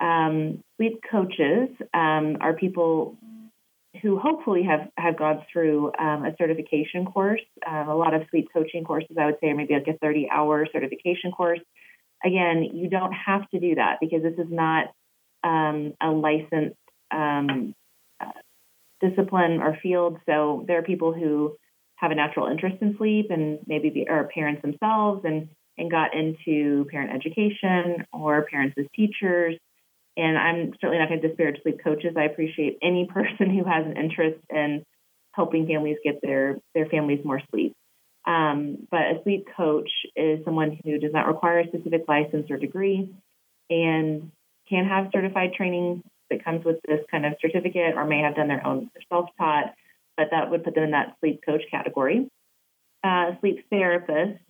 um, sleep coaches um, are people who hopefully have, have gone through um, a certification course. Uh, a lot of sleep coaching courses, I would say, are maybe like a 30 hour certification course. Again, you don't have to do that because this is not um, a licensed um, uh, discipline or field. So there are people who have a natural interest in sleep and maybe be, are parents themselves and, and got into parent education or parents as teachers. And I'm certainly not going to disparage sleep coaches. I appreciate any <laughs> person who has an interest in helping families get their, their families more sleep. Um, but a sleep coach is someone who does not require a specific license or degree and can have certified training that comes with this kind of certificate or may have done their own self taught, but that would put them in that sleep coach category. Uh, sleep therapist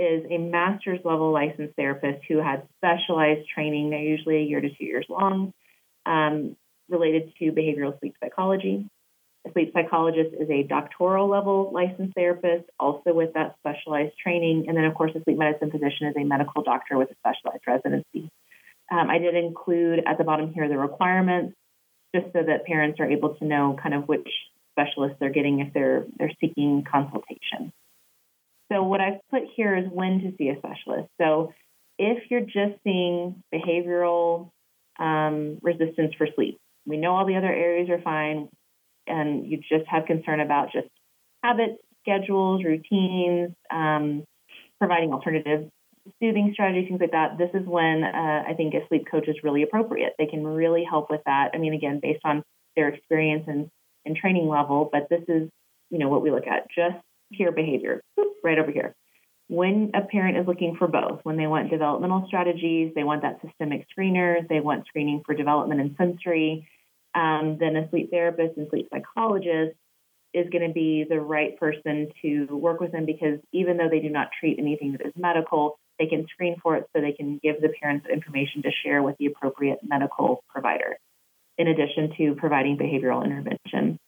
is a master's level licensed therapist who has specialized training. They're usually a year to two years long, um, related to behavioral sleep psychology. A sleep psychologist is a doctoral level licensed therapist, also with that specialized training. And then, of course, a sleep medicine physician is a medical doctor with a specialized residency. Um, I did include at the bottom here the requirements, just so that parents are able to know kind of which specialists they're getting if they're they're seeking consultation. So what I've put here is when to see a specialist. So if you're just seeing behavioral um, resistance for sleep, we know all the other areas are fine, and you just have concern about just habits, schedules, routines, um, providing alternative soothing strategies, things like that, this is when uh, I think a sleep coach is really appropriate. They can really help with that. I mean, again, based on their experience and, and training level, but this is, you know, what we look at just peer behavior, right over here. When a parent is looking for both, when they want developmental strategies, they want that systemic screener, they want screening for development and sensory, um, then a sleep therapist and sleep psychologist is going to be the right person to work with them because even though they do not treat anything that is medical, they can screen for it so they can give the parents information to share with the appropriate medical provider, in addition to providing behavioral intervention.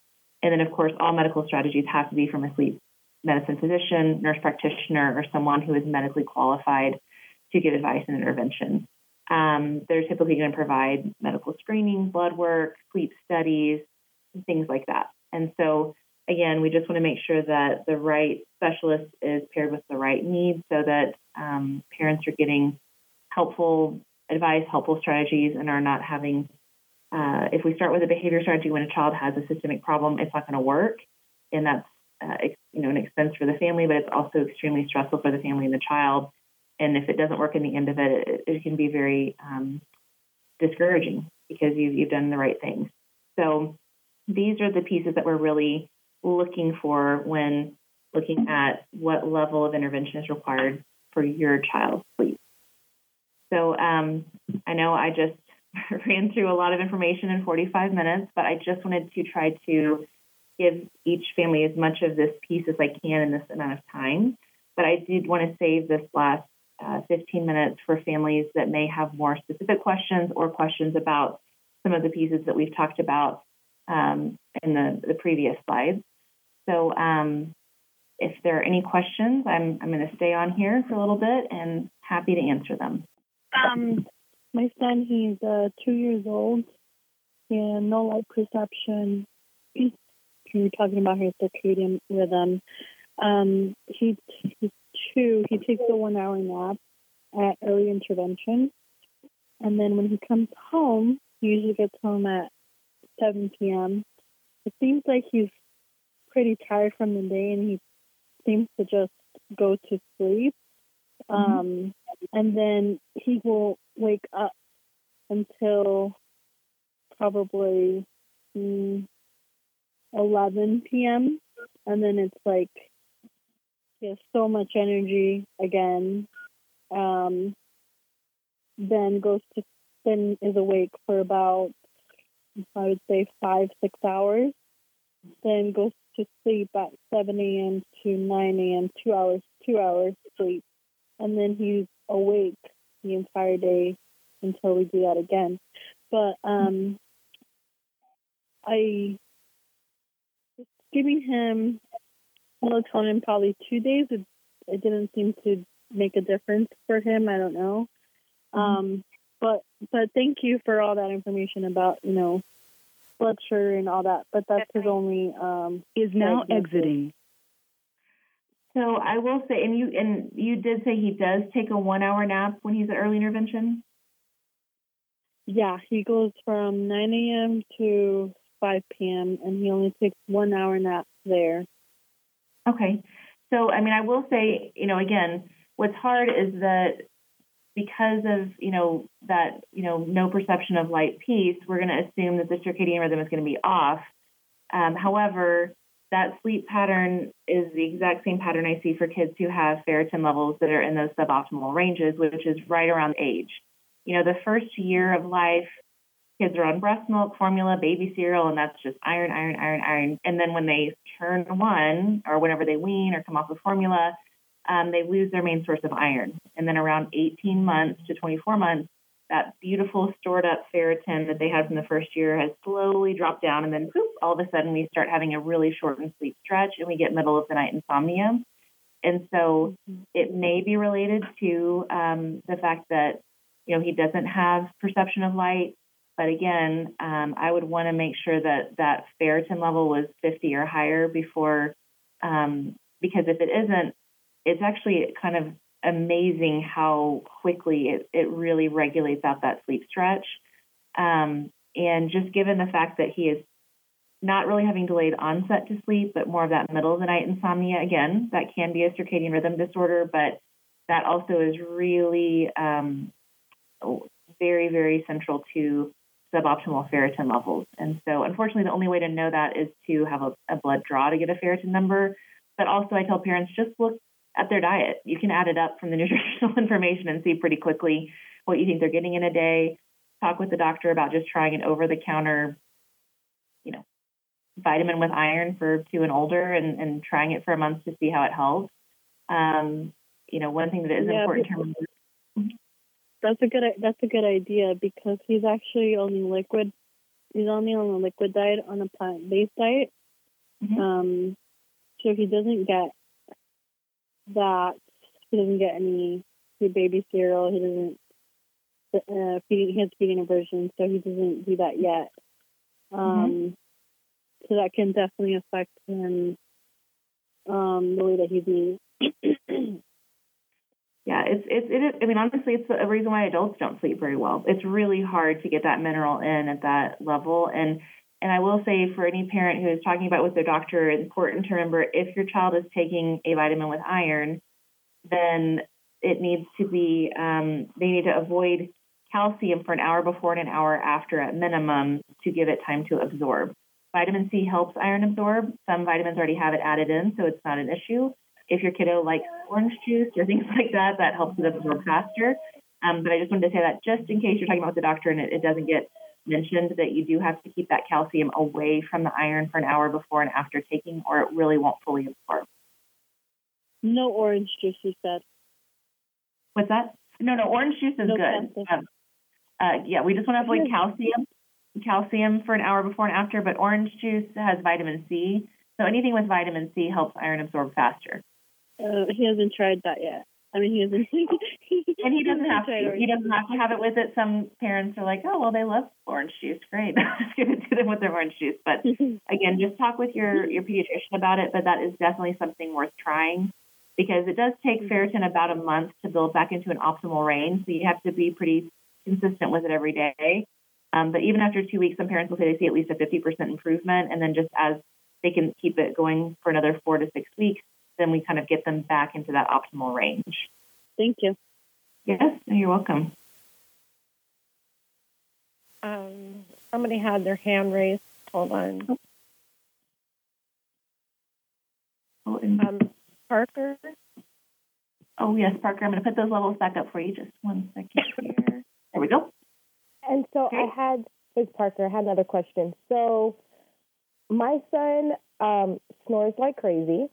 And then, of course, all medical strategies have to be from a sleep medicine physician, nurse practitioner, or someone who is medically qualified to give advice and intervention. Um, they're typically going to provide medical screening, blood work, sleep studies, things like that. And so again, we just want to make sure that the right specialist is paired with the right needs so that um, parents are getting helpful advice, helpful strategies, and are not having. Uh, if we start with a behavior strategy when a child has a systemic problem, it's not going to work, and that's uh, you know an expense for the family, but it's also extremely stressful for the family and the child. And if it doesn't work in the end of it, it, it can be very um, discouraging because you've, you've done the right things. So these are the pieces that we're really looking for when looking at what level of intervention is required for your child's sleep. So um, I know I just <laughs> ran through a lot of information in 45 minutes, but I just wanted to try to give each family as much of this piece as I can in this amount of time. But I did want to save this last uh, 15 minutes for families that may have more specific questions or questions about some of the pieces that we've talked about um, in the, the previous slides. So um, if there are any questions, I'm, I'm going to stay on here for a little bit and happy to answer them. Um, my son, he's uh, two years old and no light perception. You're talking about his circadian rhythm. Um, he, he's two. He takes a one hour nap at early intervention. And then when he comes home, he usually gets home at 7 p.m. It seems like he's pretty tired from the day and he seems to just go to sleep. Mm-hmm. Um, and then he will wake up until probably mm, 11 p.m. And then it's like he has so much energy again. Um, then goes to then is awake for about I would say five six hours. Then goes to sleep at 7 a.m. to 9 a.m., two hours, two hours sleep. And then he's awake the entire day until we do that again. But um, I giving him melatonin probably two days. It, it didn't seem to make a difference for him. I don't know. Mm-hmm. Um, but but thank you for all that information about you know blood sugar and all that. But that's his only um, is now exiting. So I will say, and you and you did say he does take a one hour nap when he's at early intervention. Yeah, he goes from 9 a.m. to 5 p.m. and he only takes one hour nap there. Okay. So, I mean, I will say, you know, again, what's hard is that because of, you know, that, you know, no perception of light piece, we're going to assume that the circadian rhythm is going to be off. Um, however, that sleep pattern is the exact same pattern I see for kids who have ferritin levels that are in those suboptimal ranges, which is right around age. You know, the first year of life, kids are on breast milk, formula, baby cereal, and that's just iron, iron, iron, iron. And then when they turn one, or whenever they wean or come off of formula, um, they lose their main source of iron. And then around 18 months to 24 months, that beautiful stored up ferritin that they had from the first year has slowly dropped down. And then poof, all of a sudden we start having a really shortened sleep stretch and we get middle of the night insomnia. And so it may be related to um, the fact that, you know, he doesn't have perception of light but again, um, I would want to make sure that that ferritin level was 50 or higher before, um, because if it isn't, it's actually kind of amazing how quickly it, it really regulates out that sleep stretch. Um, and just given the fact that he is not really having delayed onset to sleep, but more of that middle of the night insomnia, again, that can be a circadian rhythm disorder, but that also is really um, very, very central to suboptimal ferritin levels. And so, unfortunately, the only way to know that is to have a, a, blood draw to get a ferritin number. But also, I tell parents just look at their diet. You can add it up from the <laughs> nutritional information and see pretty quickly what you think they're getting in a day. Talk with the doctor about just trying an over the counter, you know, vitamin with iron for two and older and, and trying it for a month to see how it helps. Um, you know, one thing that is yeah, important to remember that's a good that's a good idea because he's actually only liquid. He's only on a liquid diet on a plant based diet. Mm-hmm. Um, so he doesn't get that. He doesn't get any baby cereal. He doesn't uh, feeding. He has feeding aversion, so he doesn't do that yet. Mm-hmm. Um, mm-hmm. So that can definitely affect him. Um, the way that he's eating. <clears throat> Yeah, it's it's it. I mean, honestly, it's a reason why adults don't sleep very well. It's really hard to get that mineral in at that level, and and I will say for any parent who is talking about with their doctor, it's important to remember if your child is taking a vitamin with iron, then it needs to be um, they need to avoid calcium for an hour before and an hour after at minimum to give it time to absorb. Vitamin C helps iron absorb. Some vitamins already have it added in, so it's not an issue. If your kiddo likes orange juice or things <laughs> like that, that helps it absorb faster. Um, but I just wanted to say that just in case you're talking about the doctor and it, it doesn't get mentioned, that you do have to keep that calcium away from the iron for an hour before and after taking, or it really won't fully absorb. No orange juice, you said. What's that? No, no, orange juice is no good. Um, uh, yeah, we just want to avoid calcium, calcium for an hour before and after. But orange juice has vitamin C, so anything with vitamin C helps iron absorb faster. Uh, he hasn't tried that yet. I mean, he hasn't. <laughs> and he doesn't have to. He doesn't have to have it with it. Some parents are like, "Oh, well, they love orange juice. Great, <laughs> I'm just going to do them with their orange juice." But <laughs> again, just talk with your your pediatrician about it. But that is definitely something worth trying because it does take mm-hmm. ferritin about a month to build back into an optimal range. So you have to be pretty consistent with it every day. Um, but even after two weeks, some parents will say they see at least a 50% improvement, and then just as they can keep it going for another four to six weeks, then we kind of get them back into that optimal range. Thank you. Yes, you're welcome. Um, somebody had their hand raised. Hold on. Oh, um, Parker. Oh yes, Parker. I'm going to put those levels back up for you. Just one second here. There we go. And so okay. I had, it's Parker. I had another question. So my son um, snores like crazy.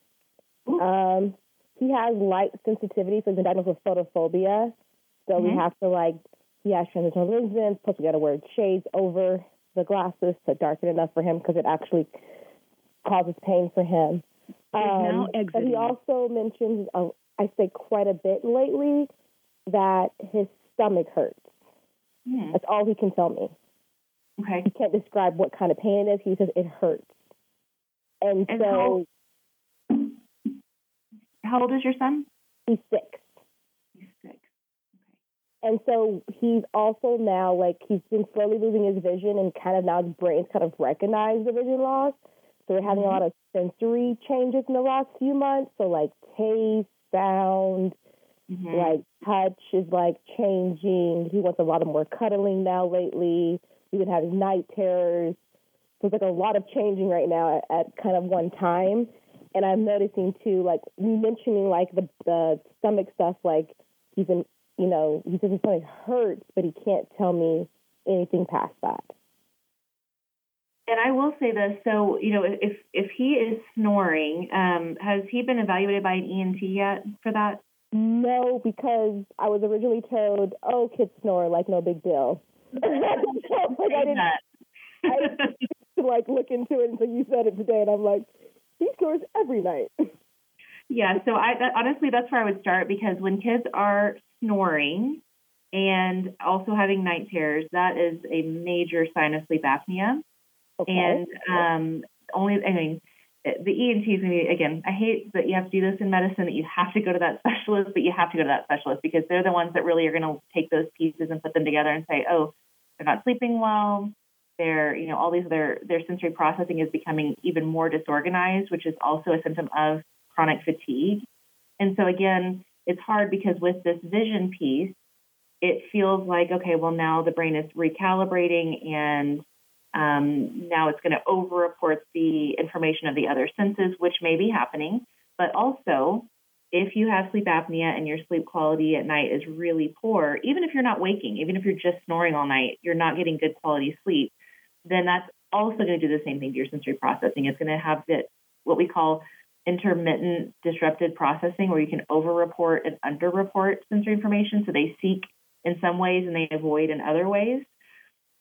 Um, he has light sensitivity, so he's been diagnosed with photophobia. So mm-hmm. we have to like he has transitional lenses, plus we got to wear shades over the glasses to darken enough for him because it actually causes pain for him. Um, but he also mentions, uh, I say quite a bit lately, that his stomach hurts. Hmm. That's all he can tell me. Okay. He can't describe what kind of pain it is. He says it hurts. And, And so How old is your son? he's six. He's six. And so he's also now like he's been slowly losing his vision and kind of now his brain's kind of recognized the vision loss. So we're having a lot of sensory changes in the last few months. So like taste, sound, Mhm. like touch is like changing. He wants a lot of more cuddling now lately. We've been having night terrors. So it's like a lot of changing right now at, at kind of one time. And I'm noticing too, like mentioning like the the stomach stuff, like he's been you know, he says his stomach hurts, but he can't tell me anything past that. And I will say this: so you know, if if he is snoring, um, has he been evaluated by an ENT yet for that? No, because I was originally told, "Oh, kids snore, like no big deal." so, <laughs> like I didn't, I didn't <laughs> like look into it until you said it today, and I'm like, he snores every night. <laughs> Yeah, so I that, honestly that's where I would start because when kids are snoring and also having night terrors, that is a major sign of sleep apnea. Okay. And um, only, I mean, the ENT is going to be, again, I hate that you have to do this in medicine, that you have to go to that <laughs> specialist, but you have to go to that specialist because they're the ones that really are going to take those pieces and put them together and say, oh, they're not sleeping well. They're, you know, all these other, their sensory processing is becoming even more disorganized, which is also a symptom of chronic fatigue. And so, again, it's hard because with this vision piece, it feels like, okay, well, now the brain is recalibrating and um, now it's going to over-report the information of the other senses, which may be happening. But also, if you have sleep apnea and your sleep quality at night is really poor, even if you're not waking, even if you're just snoring all night, you're not getting good quality sleep, then that's also going to do the same thing to your sensory processing. It's going to have that what we call intermittent disrupted processing, where you can over-report and under-report sensory information. So they seek in some ways and they avoid in other ways.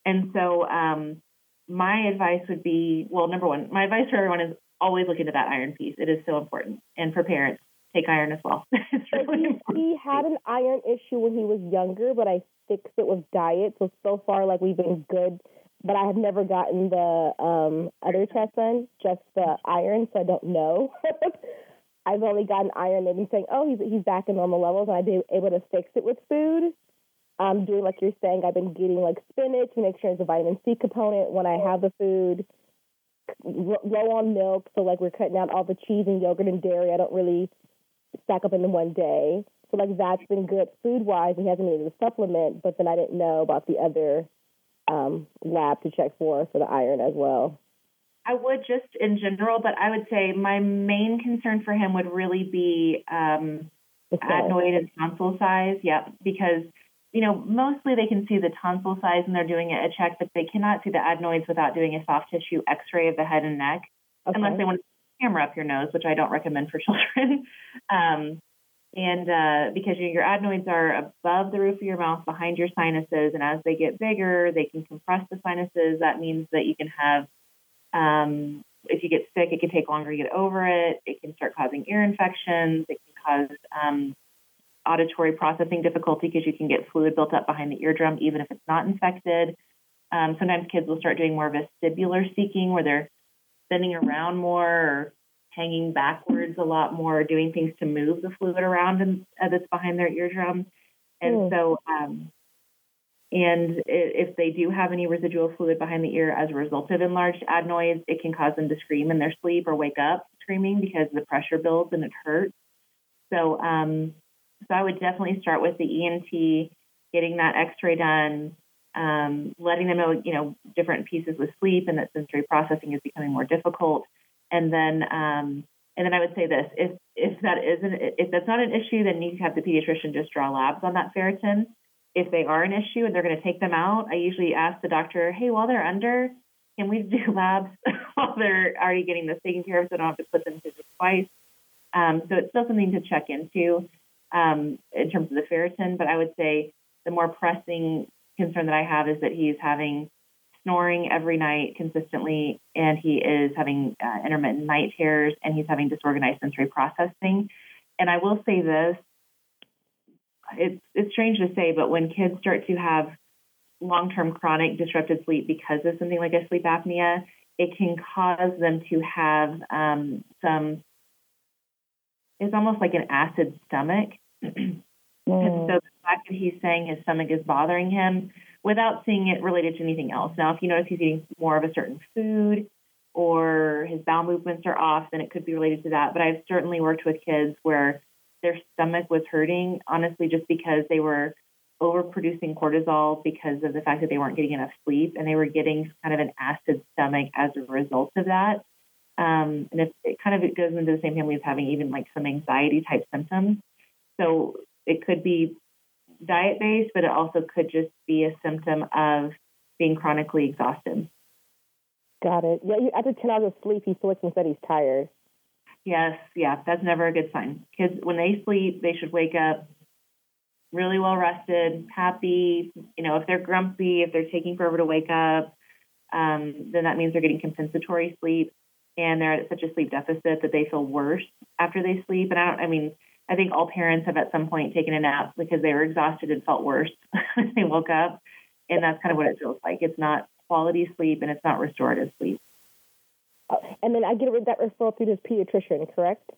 And so, um, my advice would be well, number one, my advice for everyone is always look into that iron piece. It is so important. And for parents, take iron as well. <laughs> it's really he, important. he had an iron issue when he was younger, but I fixed it with diet. So so far, like we've been good. But I have never gotten the um, other test done, just the iron, so I don't know. <laughs> I've only gotten iron. They've been saying, "Oh, he's he's back in normal levels," and I've been able to fix it with food. I'm doing like you're saying. I've been getting like spinach to make sure it's a vitamin C component when I have the food. L- low on milk, so like we're cutting out all the cheese and yogurt and dairy. I don't really stack up in one day. So like that's been good food wise. He hasn't needed a supplement, but then I didn't know about the other um, lab to check for for the iron as well. I would just in general, but I would say my main concern for him would really be um, adenoid and tonsil size. Yep, because you know mostly they can see the tonsil size and they're doing a check, but they cannot see the adenoids without doing a soft tissue X-ray of the head and neck, Okay. unless they want to camera up your nose, which I don't recommend for <laughs> children. um, and uh, because your, adenoids are above the roof of your mouth, behind your sinuses, and as they get bigger, they can compress the sinuses. That means that you can have, um, if you get sick, it can take longer to get over it. It can start causing ear infections. It can cause um, auditory processing difficulty because you can get fluid built up behind the eardrum, even if it's not infected. Um, sometimes kids will start doing more vestibular seeking, where they're spinning around more or hanging backwards a lot more, doing things to move the fluid around and uh, that's behind their eardrum. And Hmm. so, um, and if they do have any residual fluid behind the ear as a result of enlarged adenoids, it can cause them to scream in their sleep or wake up screaming because the pressure builds and it hurts. So, um, so I would definitely start with the ENT, getting that X-ray done, um, letting them know, you know, different pieces with sleep and that sensory processing is becoming more difficult. And then, um, and then I would say this: if if that isn't, if that's not an issue, then you have the pediatrician just draw labs on that ferritin. If they are an issue and they're going to take them out, I usually ask the doctor, hey, while they're under, can we do <laughs> labs while they're already getting this taken care of, so I don't have to put them through twice. Um, so it's still something to check into um, in terms of the ferritin, but I would say the more pressing concern that I have is that he's having snoring every night consistently, and he is having uh, intermittent night terrors, and he's having disorganized sensory processing. And I will say this: it's it's strange to say, but when kids start to have long-term chronic disrupted sleep because of something like a sleep apnea, it can cause them to have um, some. It's almost like an acid stomach. mm. <clears throat> And so the fact that he's saying his stomach is bothering him without seeing it related to anything else. Now, if you notice he's eating more of a certain food or his bowel movements are off, then it could be related to that. But I've certainly worked with kids where their stomach was hurting, honestly, just because they were overproducing cortisol because of the fact that they weren't getting enough sleep and they were getting kind of an acid stomach as a result of that. Um, and it, it kind of goes into the same family as having even like some anxiety type symptoms. So it could be diet based, but it also could just be a symptom of being chronically exhausted. Got it. Yeah, after 10 hours of sleep, he still looks and said he's tired. Yes, yeah, that's never a good sign. Kids, when they sleep, they should wake up really well rested, happy. You know, if they're grumpy, if they're taking forever to wake up, um, then that means they're getting compensatory sleep and they're at such a sleep deficit that they feel worse after they sleep. And I don't, I mean, I think all parents have at some point taken a nap because they were exhausted and felt worse <laughs> when they woke up. And that's kind of what it feels like. It's not quality sleep and it's not restorative sleep. And then I get that referral through this pediatrician, correct?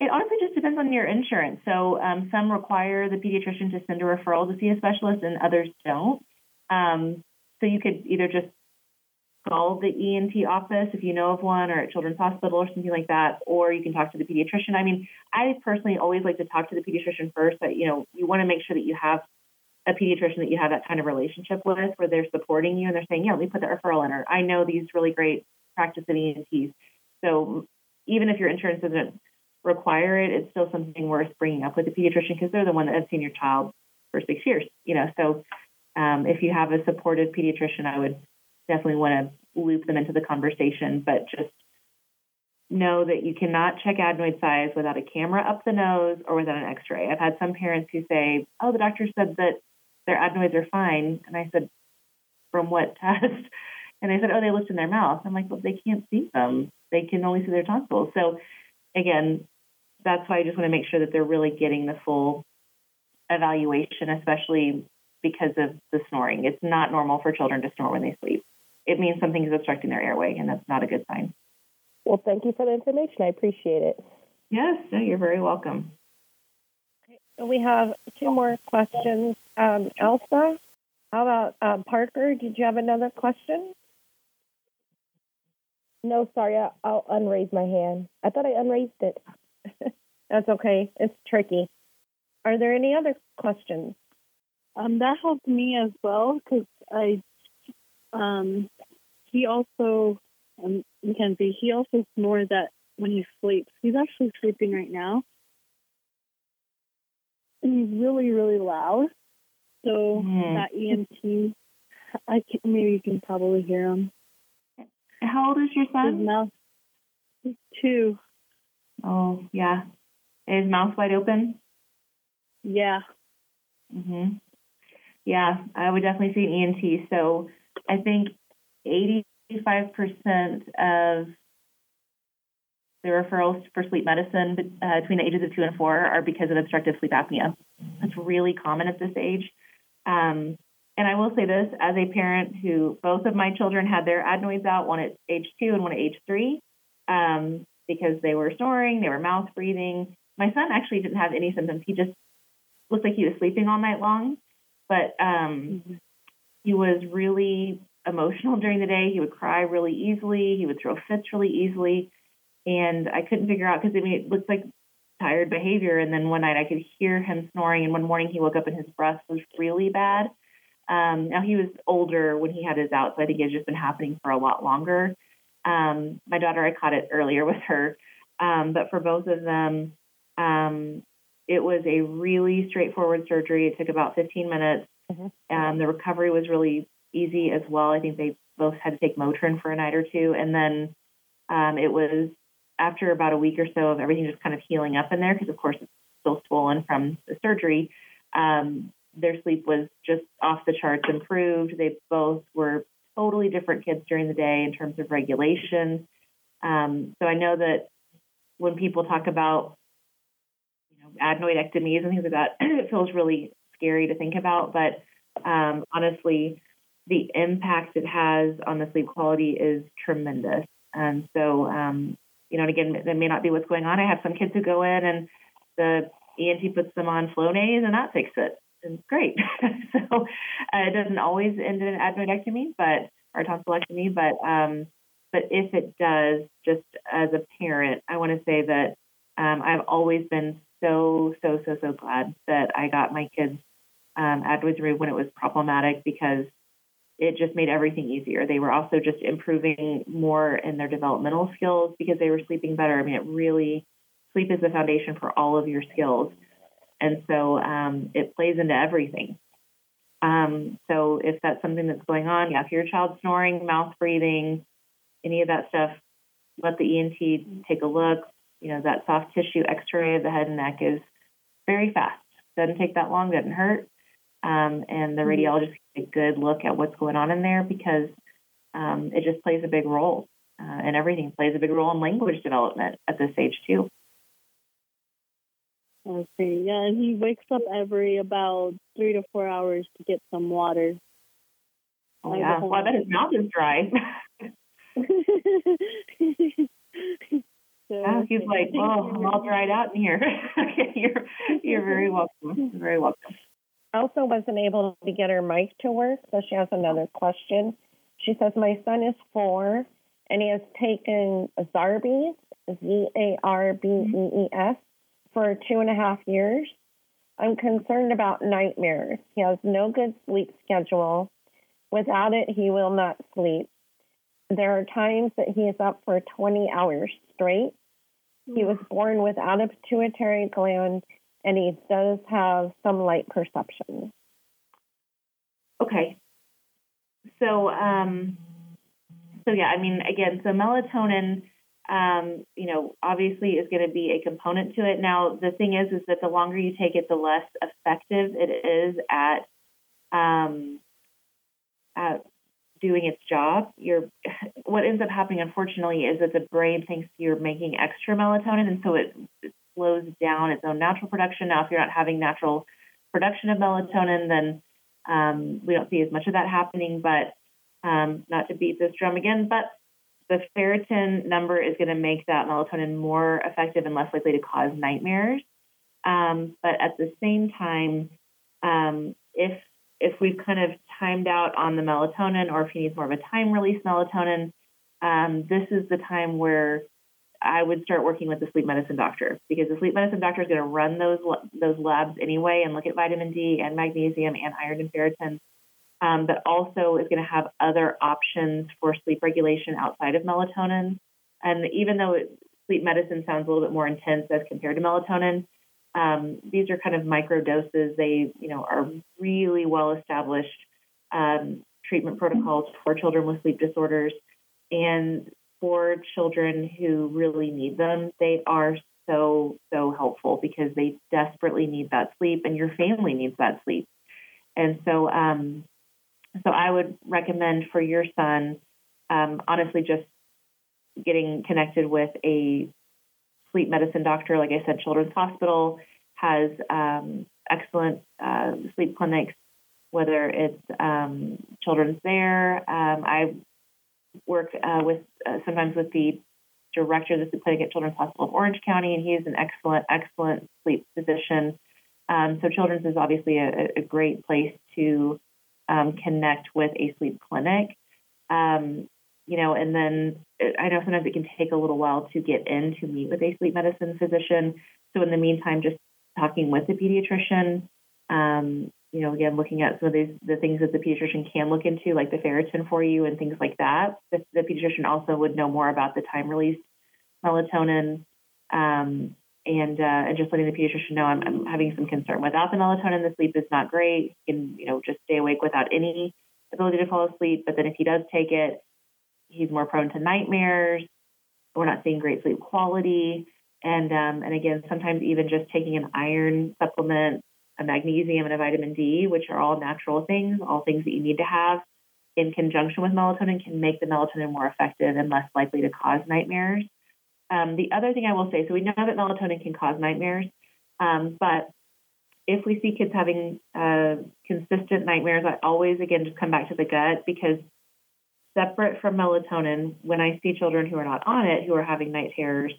It honestly just depends on your insurance. So um, some require the pediatrician to send a referral to see a specialist, and others don't. Um, so you could either just call the ENT office if you know of one, or at Children's Hospital or something like that, or you can talk to the pediatrician. I mean, I personally always like to talk to the pediatrician first. But you know, you want to make sure that you have a pediatrician that you have that kind of relationship with, where they're supporting you and they're saying, "Yeah, let me put the referral in." Or I know these really great practicing ENTs. So even if your insurance doesn't require it, it's still something worth bringing up with the pediatrician because they're the one that has seen your child for six years. You know, so um, if you have a supportive pediatrician, I would definitely want to loop them into the conversation, but just know that you cannot check adenoid size without a camera up the nose or without an x-ray. I've had some parents who say, oh, the doctor said that their adenoids are fine. And I said, from what <laughs> test? And they said, oh, they looked in their mouth. I'm like, well, they can't see them. They can only see their tonsils. So again, that's why I just want to make sure that they're really getting the full evaluation, especially because of the snoring. It's not normal for children to snore when they sleep. It means something is obstructing their airway, and that's not a good sign. Well, thank you for the information. I appreciate it. Yes, no, you're very welcome. We have two more questions. Um, Elsa, how about uh, Parker? Did you have another question? No, sorry, I'll unraise my hand. I thought I unraised it. <laughs> That's okay. It's tricky. Are there any other questions? Um, that helped me as well because I, um, he also, um, Mackenzie, he also snores that when he sleeps. He's actually sleeping right now. And he's really, really loud. So mm. that ENT, I can, maybe you can probably hear him. How old is your son? His mouth, he's two. Oh, yeah. Is mouth wide open? Yeah. Mhm. Yeah, I would definitely see an ENT. So I think 85% of the referrals for sleep medicine uh, between the ages of two and four are because of obstructive sleep apnea. That's really common at this age. Um, and I will say this as a parent who both of my children had their adenoids out, one at age two and one at age three. Um, because they were snoring, they were mouth breathing. My son actually didn't have any symptoms. He just looked like he was sleeping all night long, but um, he was really emotional during the day. He would cry really easily. He would throw fits really easily, and I couldn't figure out because I mean it looked like tired behavior. And then one night I could hear him snoring, and one morning he woke up and his breath was really bad. Um, now he was older when he had his out, so I think it had just been happening for a lot longer. Um, my daughter, I caught it earlier with her, um, but for both of them, um, it was a really straightforward surgery. It took about 15 minutes. Mm-hmm. Um, the recovery was really easy as well. I think they both had to take Motrin for a night or two, and then um, it was after about a week or so of everything just kind of healing up in there because, of course, it's still swollen from the surgery. Um, their sleep was just off the charts improved. They both were totally different kids during the day in terms of regulation. Um, so I know that when people talk about you know, adenoidectomies and things like that, <clears throat> it feels really scary to think about. But um, honestly, the impact it has on the sleep quality is tremendous. And so, um, you know, and again, that may not be what's going on. I have some kids who go in and the ENT puts them on Flonase and that fixes it. And great. <laughs> so uh, it doesn't always end in an adenoidectomy, but or tonsillectomy, but um, but if it does, just as a parent, I want to say that um, I've always been so so so so glad that I got my kids um, adenoids removed when it was problematic because it just made everything easier. They were also just improving more in their developmental skills because they were sleeping better. I mean, it really sleep is the foundation for all of your skills, and so um, it plays into everything. Um, so if that's something that's going on, yeah, if your child's snoring, mouth breathing, any of that stuff, let the ENT take a look. You know, that soft tissue X-ray of the head and neck is very fast. Doesn't take that long. Doesn't hurt. Um, and the mm-hmm. radiologist a good look at what's going on in there because um, it just plays a big role. Uh, and everything plays a big role in language development at this age too. Okay, yeah, and he wakes up every about three to four hours to get some water. Oh, yeah, well, I bet his mouth is dry. <laughs> <laughs> so, yeah, he's like, oh, I'm all dried out in here. <laughs> you're, you're very welcome. You're very welcome. Also, wasn't able to get her mic to work, so she has another question. She says, My son is four and he has taken Zarbees, Z A R B E E S, for two and a half years. I'm concerned about nightmares. He has no good sleep schedule. Without it, he will not sleep. There are times that he is up for 20 hours straight. He mm. was born without a pituitary gland and he does have some light perception. Okay. So, um, so yeah, I mean, again, so melatonin, um, you know, obviously is going to be a component to it. Now, the thing is, is that the longer you take it, the less effective it is at, um, at doing its job. You're, what ends up happening, unfortunately, is that the brain thinks you're making extra melatonin, and so it slows down its own natural production. Now, if you're not having natural production of melatonin, then um, we don't see as much of that happening. But um, not to beat this drum again, but the ferritin number is going to make that melatonin more effective and less likely to cause nightmares. Um, but at the same time, um, if if we've kind of timed out on the melatonin, or if he needs more of a time release melatonin, um, this is the time where I would start working with the sleep medicine doctor because the sleep medicine doctor is going to run those those labs anyway and look at vitamin D and magnesium and iron and ferritin, um, but also is going to have other options for sleep regulation outside of melatonin. And even though it, sleep medicine sounds a little bit more intense as compared to melatonin, um, these are kind of micro doses. They you know are really well established um, treatment protocols for children with sleep disorders. And for children who really need them, they are so, so helpful because they desperately need that sleep and your family needs that sleep. And so, um, so I would recommend for your son, um, honestly, just getting connected with a sleep medicine doctor. Like I said, Children's Hospital has um, excellent uh, sleep clinics, whether it's um, children's there. Um, I work uh, with uh, sometimes with the director of the clinic at Children's Hospital of Orange County, and he is an excellent, excellent sleep physician. Um, so Children's is obviously a, a great place to um, connect with a sleep clinic. Um, you know, and then I know sometimes it can take a little while to get in to meet with a sleep medicine physician. So in the meantime, just talking with the pediatrician, um, you know, again, looking at some of these the things that the pediatrician can look into, like the ferritin for you and things like that. The, the pediatrician also would know more about the time release melatonin, um, and uh, and just letting the pediatrician know I'm, I'm, having some concern without the melatonin. The sleep is not great. He can you know just stay awake without any ability to fall asleep. But then if he does take it, he's more prone to nightmares. We're not seeing great sleep quality. And um, and again, sometimes even just taking an iron supplement a magnesium and a vitamin D, which are all natural things, all things that you need to have, in conjunction with melatonin can make the melatonin more effective and less likely to cause nightmares. Um, the other thing I will say so we know that melatonin can cause nightmares, um, but if we see kids having uh, consistent nightmares, I always again just come back to the gut because separate from melatonin, when I see children who are not on it who are having night terrors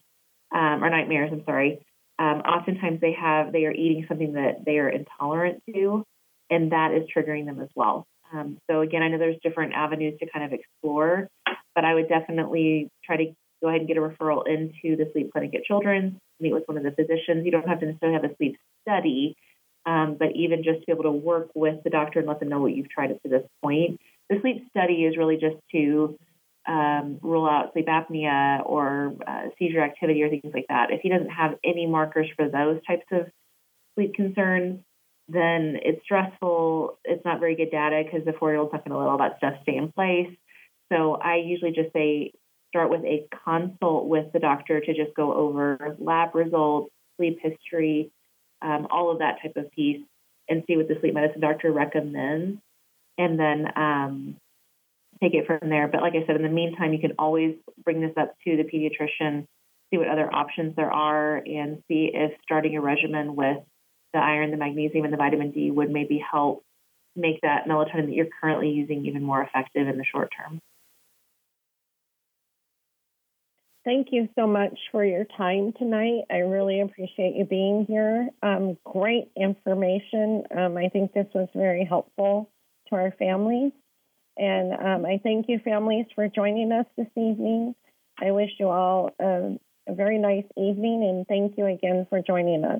um, or nightmares, I'm sorry, um, oftentimes they have they are eating something that they are intolerant to, and that is triggering them as well. Um, so again, I know there's different avenues to kind of explore, but I would definitely try to go ahead and get a referral into the sleep clinic at Children's, meet with one of the physicians. You don't have to necessarily have a sleep study, um, but even just to be able to work with the doctor and let them know what you've tried up to this point. The sleep study is really just to um, rule out sleep apnea or uh, seizure activity or things like that. If he doesn't have any markers for those types of sleep concerns, then it's stressful. It's not very good data because the four year old's not going to let all that stuff stay in place. So I usually just say start with a consult with the doctor to just go over lab results, sleep history, um, all of that type of piece, and see what the sleep medicine doctor recommends. And then um, take it from there. But like I said, in the meantime, you can always bring this up to the pediatrician, see what other options there are, and see if starting a regimen with the iron, the magnesium, and the vitamin D would maybe help make that melatonin that you're currently using even more effective in the short term. Thank you so much for your time tonight. I really appreciate you being here. Um, great information. Um, I think this was very helpful to our families. And um, I thank you, families, for joining us this evening. I wish you all a, a very nice evening and thank you again for joining us.